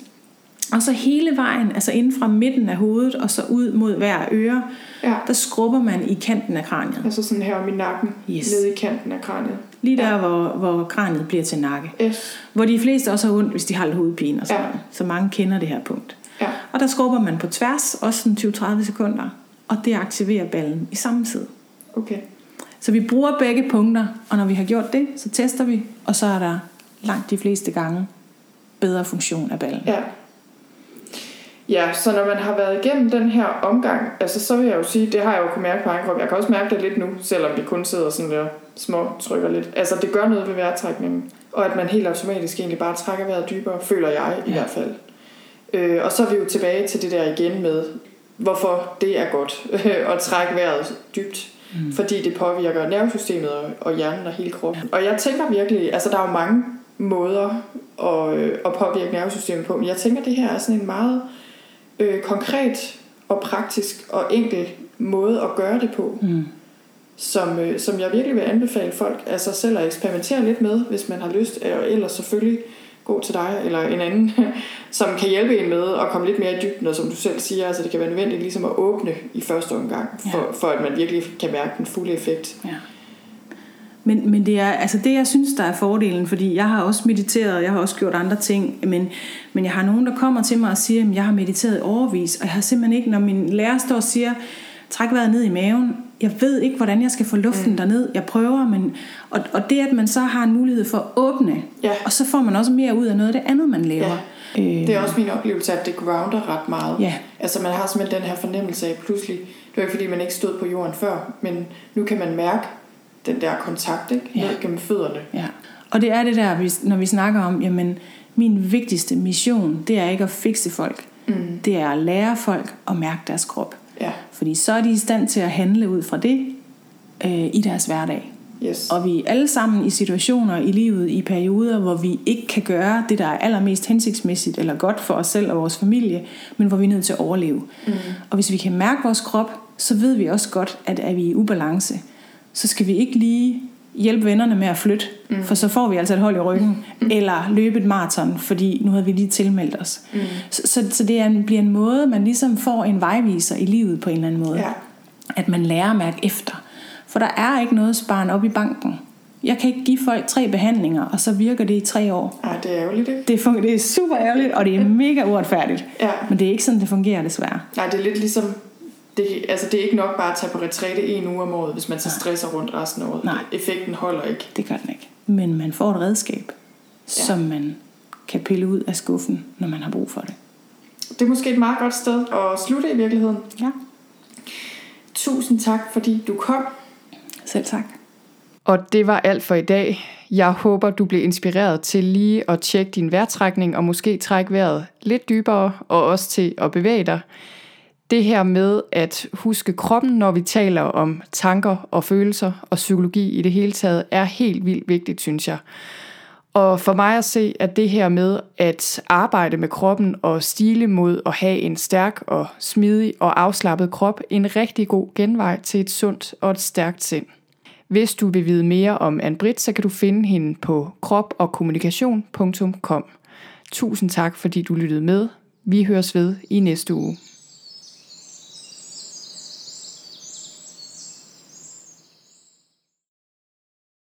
[SPEAKER 2] og så hele vejen, altså inden fra midten af hovedet og så ud mod hver øre,
[SPEAKER 1] ja.
[SPEAKER 2] der skrubber man i kanten af kraniet.
[SPEAKER 1] Altså sådan her om i nakken, yes. nede i kanten af kraniet.
[SPEAKER 2] Lige der, ja. hvor, hvor kraniet bliver til nakke.
[SPEAKER 1] Yes.
[SPEAKER 2] Hvor de fleste også har ondt, hvis de har lidt hovedpine og sådan ja. Så mange kender det her punkt.
[SPEAKER 1] Ja.
[SPEAKER 2] Og der skrubber man på tværs, også sådan 20-30 sekunder. Og det aktiverer ballen i samme tid.
[SPEAKER 1] Okay.
[SPEAKER 2] Så vi bruger begge punkter, og når vi har gjort det, så tester vi, og så er der langt de fleste gange bedre funktion af ballen.
[SPEAKER 1] Ja. Ja, så når man har været igennem den her omgang, altså så vil jeg jo sige, det har jeg jo kunnet mærke på egen krop. Jeg kan også mærke det lidt nu, selvom vi kun sidder sådan der små trykker lidt. Altså det gør noget ved vejrtrækningen, og at man helt automatisk egentlig bare trækker vejret dybere, føler jeg i ja. hvert fald. Øh, og så er vi jo tilbage til det der igen med, hvorfor det er godt at trække vejret dybt. Mm. Fordi det påvirker nervesystemet og, og hjernen og hele kroppen. Ja. Og jeg tænker virkelig, altså der er jo mange måder at, øh, at påvirke nervesystemet på, men jeg tænker, det her er sådan en meget øh, konkret og praktisk og enkel måde at gøre det på.
[SPEAKER 2] Mm.
[SPEAKER 1] Som, øh, som jeg virkelig vil anbefale folk altså selv at eksperimentere lidt med, hvis man har lyst, og ellers selvfølgelig gå til dig eller en anden, som kan hjælpe en med at komme lidt mere i dybden, og som du selv siger, altså det kan være nødvendigt ligesom at åbne i første omgang, for, ja. for at man virkelig kan mærke den fulde effekt.
[SPEAKER 2] Ja. Men, men det er altså det, jeg synes, der er fordelen, fordi jeg har også mediteret, jeg har også gjort andre ting, men, men jeg har nogen, der kommer til mig og siger, at jeg har mediteret overvis, og jeg har simpelthen ikke, når min lærer står og siger, træk vejret ned i maven, jeg ved ikke, hvordan jeg skal få luften mm. derned. Jeg prøver, men... Og, og det, at man så har en mulighed for at åbne,
[SPEAKER 1] ja.
[SPEAKER 2] og så får man også mere ud af noget af det andet, man laver.
[SPEAKER 1] Ja. Øh, det er også min oplevelse, at det grounder ret meget.
[SPEAKER 2] Ja.
[SPEAKER 1] Altså man har simpelthen den her fornemmelse af pludselig, det var ikke fordi, man ikke stod på jorden før, men nu kan man mærke den der kontakt ikke? Ja. ned gennem fødderne.
[SPEAKER 2] Ja. Og det er det der, når vi snakker om, jamen min vigtigste mission, det er ikke at fikse folk.
[SPEAKER 1] Mm.
[SPEAKER 2] Det er at lære folk at mærke deres krop.
[SPEAKER 1] Ja.
[SPEAKER 2] Fordi så er de i stand til at handle ud fra det øh, i deres hverdag.
[SPEAKER 1] Yes.
[SPEAKER 2] Og vi er alle sammen i situationer i livet, i perioder, hvor vi ikke kan gøre det, der er allermest hensigtsmæssigt eller godt for os selv og vores familie, men hvor vi er nødt til at overleve.
[SPEAKER 1] Mm.
[SPEAKER 2] Og hvis vi kan mærke vores krop, så ved vi også godt, at er vi i ubalance, så skal vi ikke lige hjælpe vennerne med at flytte, mm. for så får vi altså et hold i ryggen, mm. eller løbe et maraton, fordi nu havde vi lige tilmeldt os.
[SPEAKER 1] Mm.
[SPEAKER 2] Så, så, så det er en, bliver en måde, man ligesom får en vejviser i livet på en eller anden måde.
[SPEAKER 1] Ja.
[SPEAKER 2] At man lærer at mærke efter. For der er ikke noget sparen op i banken. Jeg kan ikke give folk tre behandlinger, og så virker det i tre år.
[SPEAKER 1] Nej, det er ærgerligt, ikke?
[SPEAKER 2] Det, fungerer, det er super ærgerligt, og det er mega uretfærdigt.
[SPEAKER 1] Ja.
[SPEAKER 2] Men det er ikke sådan, det fungerer desværre.
[SPEAKER 1] Nej, det er lidt ligesom det, altså det er ikke nok bare at tage på retræte en uge om året, hvis man så stresser rundt resten af året.
[SPEAKER 2] Nej.
[SPEAKER 1] Effekten holder ikke.
[SPEAKER 2] Det gør den ikke. Men man får et redskab, ja. som man kan pille ud af skuffen, når man har brug for det.
[SPEAKER 1] Det er måske et meget godt sted at slutte i virkeligheden.
[SPEAKER 2] Ja.
[SPEAKER 1] Tusind tak, fordi du kom.
[SPEAKER 2] Selv tak.
[SPEAKER 1] Og det var alt for i dag. Jeg håber, du blev inspireret til lige at tjekke din vejrtrækning og måske trække vejret lidt dybere og også til at bevæge dig det her med at huske kroppen, når vi taler om tanker og følelser og psykologi i det hele taget, er helt vildt vigtigt, synes jeg. Og for mig at se, at det her med at arbejde med kroppen og stile mod at have en stærk og smidig og afslappet krop, en rigtig god genvej til et sundt og et stærkt sind. Hvis du vil vide mere om Anne-Britt, så kan du finde hende på kropogkommunikation.com. Tusind tak, fordi du lyttede med. Vi høres ved i næste uge.